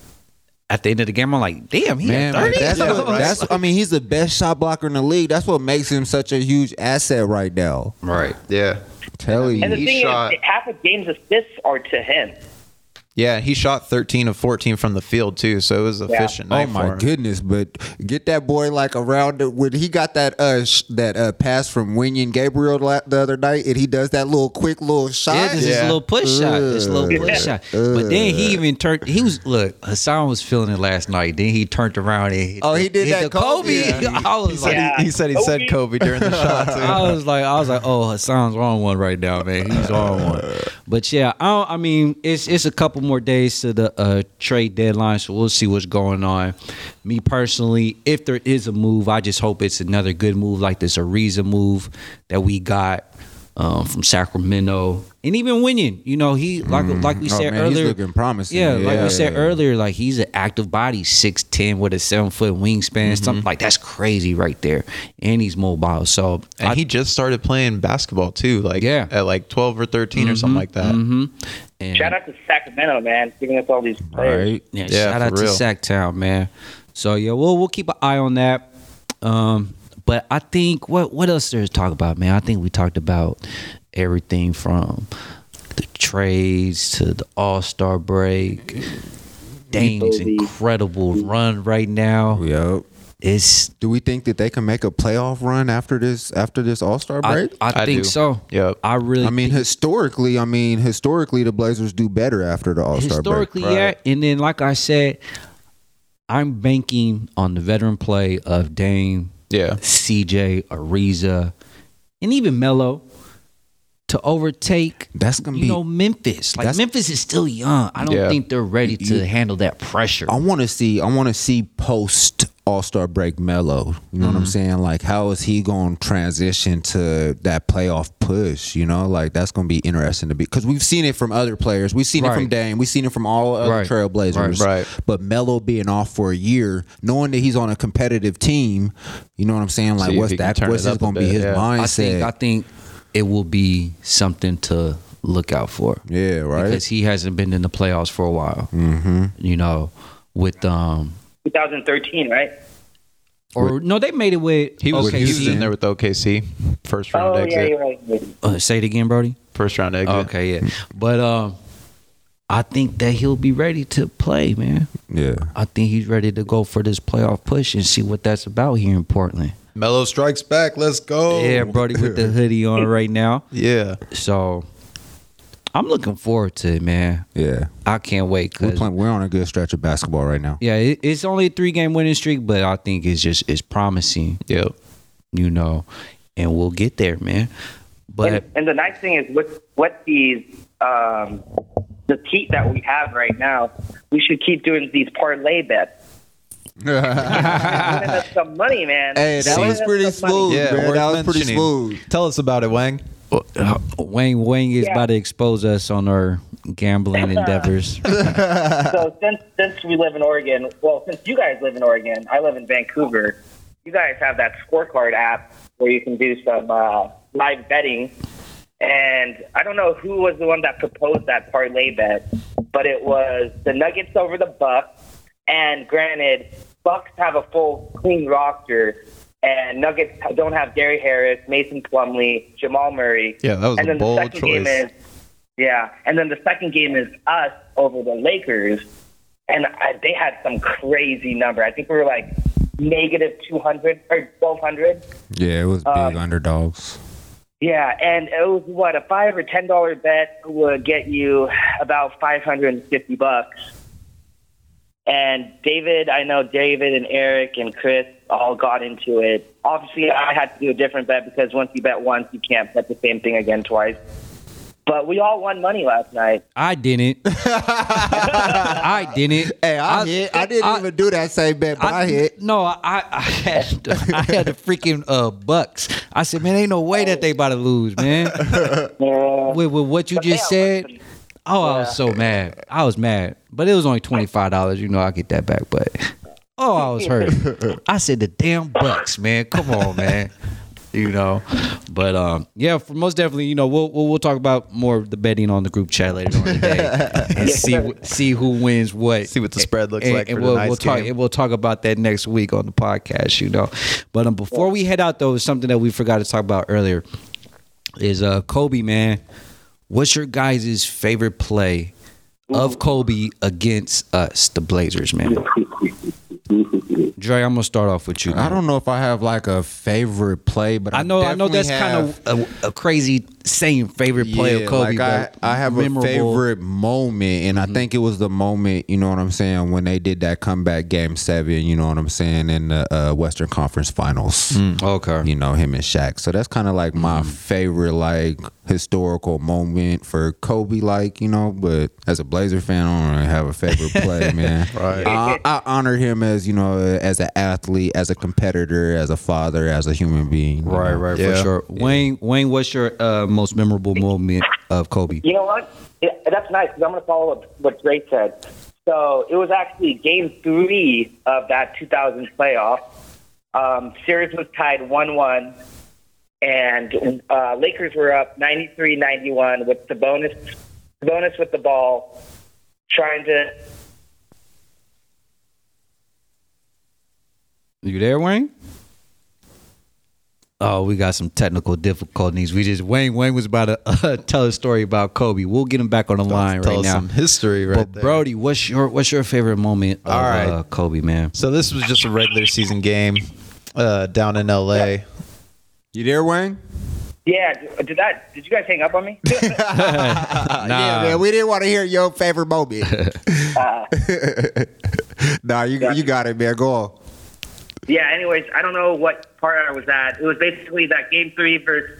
Speaker 2: at the end of the game, I'm like, damn, he
Speaker 4: Man,
Speaker 2: had thirty.
Speaker 4: that's
Speaker 3: Yeah,
Speaker 4: what, that's. I mean, he's the best shot blocker in the league. That's what makes him such a huge asset right now.
Speaker 2: right.
Speaker 3: Yeah.
Speaker 4: Tell you.
Speaker 5: And the
Speaker 3: He
Speaker 5: thing
Speaker 3: shot-
Speaker 5: is, half of Dame's assists are to him.
Speaker 3: Yeah, he shot 13 of 14 from the field, too, so it was efficient
Speaker 4: Oh
Speaker 3: night for
Speaker 4: my
Speaker 3: him.
Speaker 4: goodness! But get that boy like around the, when he got that uh sh- that uh pass from Wenyen Gabriel la- the other night, and he does that little quick little shot.
Speaker 2: Yeah, just this
Speaker 3: Yeah.
Speaker 2: little push shot. This little
Speaker 4: Ugh.
Speaker 2: push shot. But then he even turned. He was look. Hassan was feeling it last night. Then he turned around and hit
Speaker 4: Oh, he did
Speaker 2: hit
Speaker 4: that
Speaker 2: Kobe.
Speaker 4: Kobe. Yeah. (laughs)
Speaker 2: I was like,
Speaker 5: Yeah.
Speaker 3: He said he said Kobe during the shot, (laughs) too.
Speaker 2: I was like, I was like, oh, Hassan's on one right now, man. He's on one. (laughs) But yeah, I, don't, I mean, it's it's a couple more days to the uh, trade deadline, so we'll see what's going on. Me personally, if there is a move, I just hope it's another good move like this Ariza move that we got um, from Sacramento, and even Wenyen. You know, he like like we
Speaker 4: Oh,
Speaker 2: said
Speaker 4: man, he's
Speaker 2: earlier,
Speaker 4: looking promising.
Speaker 2: Yeah, like
Speaker 4: Yeah,
Speaker 2: we said
Speaker 4: yeah.
Speaker 2: earlier, like he's an active body, six ten with a seven foot wingspan,
Speaker 4: Mm-hmm.
Speaker 2: something like that's crazy right there, and he's mobile. So
Speaker 3: And
Speaker 2: I-
Speaker 3: he just started playing basketball, too, like
Speaker 2: Yeah.
Speaker 3: at like 12 or 13 or something like that.
Speaker 2: hmm And,
Speaker 5: Shout out to Sacramento, man, giving us all these players.
Speaker 4: Right.
Speaker 2: Yeah,
Speaker 3: Yeah,
Speaker 2: shout
Speaker 3: for
Speaker 2: out to
Speaker 3: Sac
Speaker 2: Town, man. So yeah, we'll we'll keep an eye on that. Um, but I think what what else there to talk about, man? I think we talked about everything from the trades to the All Star break. Dame's incredible run right now.
Speaker 4: Yep.
Speaker 2: It's
Speaker 4: Do we think that they can make a playoff run after this after this All Star break?
Speaker 2: I
Speaker 3: I
Speaker 2: think
Speaker 3: do.
Speaker 2: so.
Speaker 3: Yep.
Speaker 2: I really
Speaker 4: I mean, historically, I mean, historically, the Blazers do better after the All Star break.
Speaker 2: historically, yeah. And then, like I said, I'm banking on the veteran play of Dame,
Speaker 3: Yeah.
Speaker 2: CJ, Ariza, and even Melo to overtake.
Speaker 4: That's gonna
Speaker 2: you
Speaker 4: be-
Speaker 2: know Memphis. Like Memphis is still young. I don't
Speaker 3: Yeah.
Speaker 2: think they're ready to
Speaker 4: You-
Speaker 2: handle that pressure.
Speaker 4: I want to see. I want to see post All Star break Melo. You know what I'm saying? Like, how is he going to transition to that playoff push? You know, like that's going to be interesting to be because we've seen it from other players. We've seen it from
Speaker 2: Right.
Speaker 4: Dame. We've seen it from all other
Speaker 2: Right.
Speaker 4: Trailblazers.
Speaker 3: Right. Right.
Speaker 4: But Melo being off for a year, knowing that he's on a competitive team, you know what I'm saying? Like,
Speaker 3: See
Speaker 4: what's that? What's
Speaker 3: it
Speaker 4: going to be his
Speaker 3: yeah.
Speaker 4: mindset?
Speaker 2: I think I think it will be something to look out for.
Speaker 4: yeah, right.
Speaker 2: Because he hasn't been in the playoffs for a while. Mm-hmm. You know, with um
Speaker 5: 2013, right?
Speaker 2: or no, they made it with
Speaker 3: He was,
Speaker 2: OKC.
Speaker 3: he was in there with OKC, first round
Speaker 5: Oh
Speaker 3: exit,
Speaker 5: yeah, you're right.
Speaker 2: Uh, say it again, Brody.
Speaker 3: first round exit.
Speaker 2: Okay, yeah, but um, I think that he'll be ready to play, man.
Speaker 4: yeah.
Speaker 2: I think he's ready to go for this playoff push and see what that's about here in Portland.
Speaker 3: Melo strikes back. Let's go.
Speaker 2: Yeah, Brody with the (laughs) hoodie on right now.
Speaker 3: Yeah.
Speaker 2: So I'm looking forward to it, man.
Speaker 4: Yeah.
Speaker 2: I can't wait.
Speaker 4: We're,
Speaker 2: 'cause-
Speaker 4: playing, we're on a good stretch of basketball right now.
Speaker 2: yeah, it, it's only a three game winning streak, but I think it's just it's promising,
Speaker 3: Yep.
Speaker 2: you know, and we'll get there, man. But
Speaker 5: and, and the nice thing is with what these um, the heat that we have right now, we should keep doing these parlay bets. (laughs) Winning us some money, man.
Speaker 4: Hey, that
Speaker 5: Winning
Speaker 4: was pretty
Speaker 5: some money.
Speaker 4: smooth,
Speaker 3: Yeah,
Speaker 4: man.
Speaker 3: worth
Speaker 4: That was pretty smooth.
Speaker 3: Tell us about it, Wang.
Speaker 2: Uh, Wayne Wayne is
Speaker 5: Yeah.
Speaker 2: about to expose us on our gambling endeavors. (laughs)
Speaker 5: So since since we live in Oregon, well, since you guys live in Oregon, I live in Vancouver. You guys have that scorecard app where you can do some uh, live betting. And I don't know who was the one that proposed that parlay bet, but it was the Nuggets over the Bucks. And granted, Bucks have a full clean roster, and Nuggets don't have Gary Harris, Mason Plumlee, Jamal Murray.
Speaker 3: Yeah, that was
Speaker 5: and
Speaker 3: a
Speaker 5: then
Speaker 3: bold
Speaker 5: the second game
Speaker 3: choice.
Speaker 5: is yeah, and then the second game is us over the Lakers, and I, they had some crazy number. I think we were like negative two hundred or twelve hundred.
Speaker 4: Yeah, it was big
Speaker 5: Um,
Speaker 4: underdogs.
Speaker 5: Yeah, and it was what a five or ten dollar bet would get you about five hundred and fifty bucks. And David, I know David and Eric and Chris all got into it. Obviously, I had to do a different bet because once you bet once, you can't bet the same thing again twice. But we all won money last night.
Speaker 2: I didn't. (laughs) I didn't.
Speaker 4: Hey, I, hit. I didn't
Speaker 2: I-
Speaker 4: even do that same bet, but I, hit.
Speaker 2: No, I, I had I had the freaking uh bucks. I said, man, ain't no way that they about to lose, man. (laughs)
Speaker 5: Yeah.
Speaker 2: with, with what you
Speaker 5: But
Speaker 2: just said. Oh, I was so mad. I was mad, but it was only twenty five dollars. You know, I get that back. But (laughs) oh, I was hurt. I said the damn bucks, man. Come on, man. You know, but um, yeah, for most definitely, you know, we'll we'll, we'll talk about more of the betting on the group chat later on today (laughs) and see wh- see who wins what.
Speaker 3: See what the spread looks
Speaker 2: and,
Speaker 3: like
Speaker 2: and
Speaker 3: for
Speaker 2: we'll, we'll talk and we'll talk about that next week on the podcast. You know, but um, before we head out though, something that we forgot to talk about earlier is uh Kobe, man. What's your guys' favorite play of Kobe against us, the Blazers, man? (laughs) Dre, I'm gonna start off with you.
Speaker 4: I don't know if I have like a favorite play, but I,
Speaker 2: I know, I know that's kind of a, a crazy saying favorite play of Kobe.
Speaker 4: Like I, I have
Speaker 2: memorable. Mm-hmm.
Speaker 4: a favorite moment, and I think it was the moment, you know what I'm saying, when they did that comeback game seven, you know what I'm saying, in the uh, Western Conference Finals.
Speaker 2: Okay.
Speaker 4: You know him and Shaq. So that's kind of like my
Speaker 2: Mm-hmm.
Speaker 4: favorite, like historical moment for Kobe. Like you know, but as a Blazer fan, I don't really have a favorite play, (laughs) man.
Speaker 3: Right.
Speaker 4: I, I honor him as you know, as an athlete, as a competitor, as a father, as a human being.
Speaker 2: Right,
Speaker 4: know.
Speaker 2: right, for
Speaker 3: Yeah.
Speaker 2: sure. Wayne, Wayne, what's your uh, most memorable moment of Kobe?
Speaker 5: You know what? Yeah, that's nice because I'm going to follow up what Drake said. So it was actually game three of that 2000 playoff. Um, series was tied 1 1, and uh, Lakers were up 93 91 with the bonus, bonus with the ball, trying to.
Speaker 2: You there, Wayne? Oh, we got some technical difficulties. We just Wayne Wayne was about to (laughs) uh, tell a story about Kobe. We'll get him back on the line
Speaker 3: Tell
Speaker 2: right
Speaker 3: us
Speaker 2: now.
Speaker 3: some history right
Speaker 2: but
Speaker 3: there.
Speaker 2: Brody, what's your what's your favorite moment of
Speaker 3: All right.
Speaker 2: uh, Kobe, man?
Speaker 3: So this was just a regular season game uh, down in LA.
Speaker 4: You there, Wayne?
Speaker 5: Yeah, did that? Did you guys hang up on me? (laughs)
Speaker 4: yeah, man, we didn't want to hear your favorite moment. (laughs) nah, you you got it, man. Go on.
Speaker 5: Yeah, anyways, I don't know what part I was at. It was basically that game three versus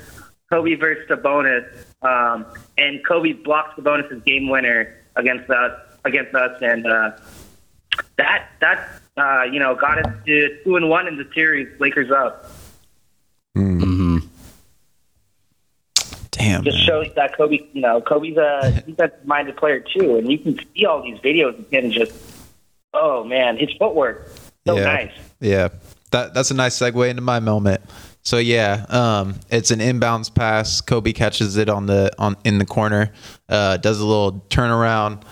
Speaker 5: Kobe versus Sabonis. Um, and Kobe blocks Sabonis' game winner against us against us and uh, that that uh, you know, got us to two and one in the series. Lakers up. Mhm.
Speaker 3: Damn.
Speaker 5: Just
Speaker 3: man.
Speaker 5: shows that Kobe, you know, Kobe's a (laughs) defensive-minded player too, and you can see all these videos of him just, oh man, his footwork so
Speaker 3: yeah.
Speaker 5: nice.
Speaker 3: Yeah. That that's a nice segue into my moment. So yeah, um, it's an inbounds pass. Kobe catches it on the on in the corner, uh, does a little turnaround.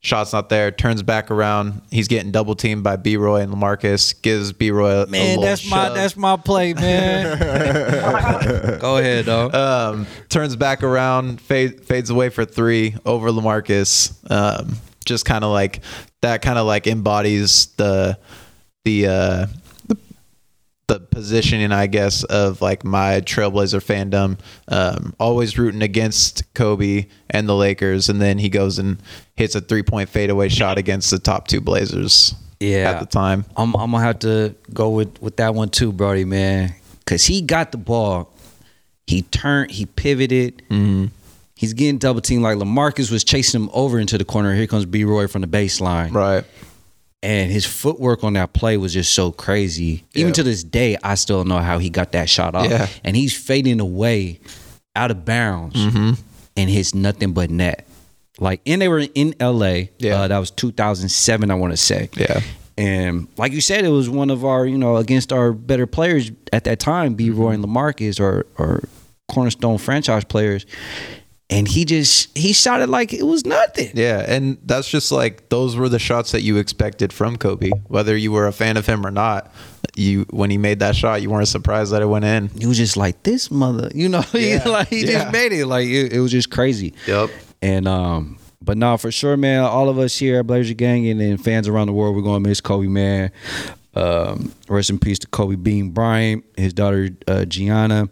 Speaker 3: Shot's not there. Turns back around. He's getting double teamed by B Roy and LaMarcus. Gives B Roy a
Speaker 2: Man,
Speaker 3: little
Speaker 2: that's my that's my play, man. (laughs) Go ahead, dog.
Speaker 3: um, turns back around, fade, fades away for three over LaMarcus. Um, just kind of like that, kind of like embodies the the uh, the, the positioning, I guess, of like my Trailblazer fandom. Um, always rooting against Kobe and the Lakers, and then he goes and hits a three point fadeaway shot against the top two Blazers.
Speaker 2: Yeah.
Speaker 3: at the time.
Speaker 2: I'm I'm gonna have to go with with that one too, Brody, man, because he got the ball, he turned, he pivoted.
Speaker 3: Mm-hmm.
Speaker 2: He's getting double teamed like LaMarcus was chasing him over into the corner. Here comes B Roy from the baseline,
Speaker 3: Right.
Speaker 2: And his footwork on that play was just so crazy. Even
Speaker 3: Yeah.
Speaker 2: to this day, I still know how he got that shot off.
Speaker 3: Yeah.
Speaker 2: and he's fading away out of bounds
Speaker 3: Mm-hmm.
Speaker 2: and hits nothing but net. Like, and they were in L.A.
Speaker 3: Yeah.
Speaker 2: uh, that was 2007, I want to say.
Speaker 3: Yeah.
Speaker 2: And like you said, it was one of our, you know, against our better players at that time, B. Roy and LaMarcus, or or cornerstone franchise players. And he just he shot it like it was nothing.
Speaker 3: Yeah, and that's just like those were the shots that you expected from Kobe. Whether you were a fan of him or not, you when he made that shot, you weren't surprised that it went in.
Speaker 2: He was just like this mother, you know, (laughs) he,
Speaker 3: Yeah.
Speaker 2: like he
Speaker 3: Yeah.
Speaker 2: just made it. Like it, it was just crazy.
Speaker 3: Yep.
Speaker 2: And um, but no, for sure, man. All of us here at Blazer Gang and then fans around the world, we're gonna miss Kobe, man. Um, rest in peace to Kobe Bean Bryant, his daughter uh, Gianna,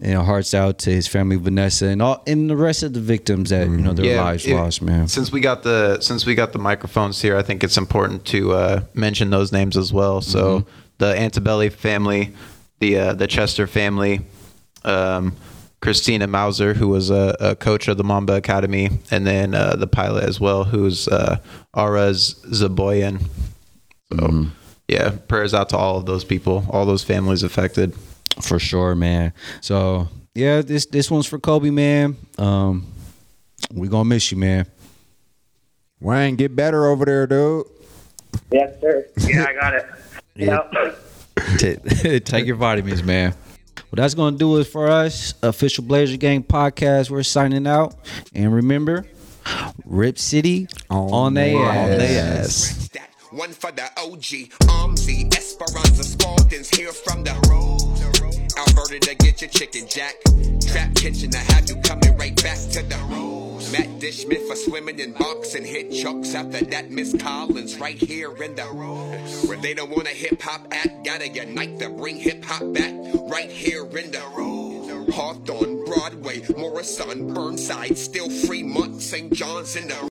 Speaker 2: and hearts out to his family Vanessa and all and the rest of the victims that you know their lives
Speaker 3: it-
Speaker 2: lost, man.
Speaker 3: Since we got the since we got the microphones here, I think it's important to uh, mention those names as well. So
Speaker 2: Mm-hmm.
Speaker 3: the Altobelli family, the uh, the Chester family, um, Christina Mauser, who was a, a coach of the Mamba Academy, and then uh, the pilot as well, who's uh, Araz Zobayan. So
Speaker 2: Mm-hmm.
Speaker 3: Yeah, prayers out to all of those people, all those families affected.
Speaker 2: For sure, man. So yeah, this this one's for Kobe, man. Um, we gonna miss you, man.
Speaker 4: Wayne, get better over there, dude.
Speaker 5: Yes, sir. (laughs) Yeah, I got it.
Speaker 2: Yeah.
Speaker 5: Yeah. (laughs) (laughs)
Speaker 2: Take your vitamins, man. Well, that's gonna do it for us. Official Blazer Gang podcast. We're signing out, and remember, Rip City on,
Speaker 4: On
Speaker 2: they
Speaker 4: their
Speaker 2: ass.
Speaker 3: Yes.
Speaker 1: One for the OG. Armsy, um, Esperanza, Spalding's here from the road. Alberta to get your chicken jack. Trap kitchen to have you coming right back to the road. Matt Dishman for swimming in boxing. Hit chokes after that. Miss Collins right here in the road. Where they don't want a hip hop act. Gotta unite to bring hip hop back. Right here in the road. Hawthorne, Broadway, Morrison, Burnside, still Fremont, St. John's in the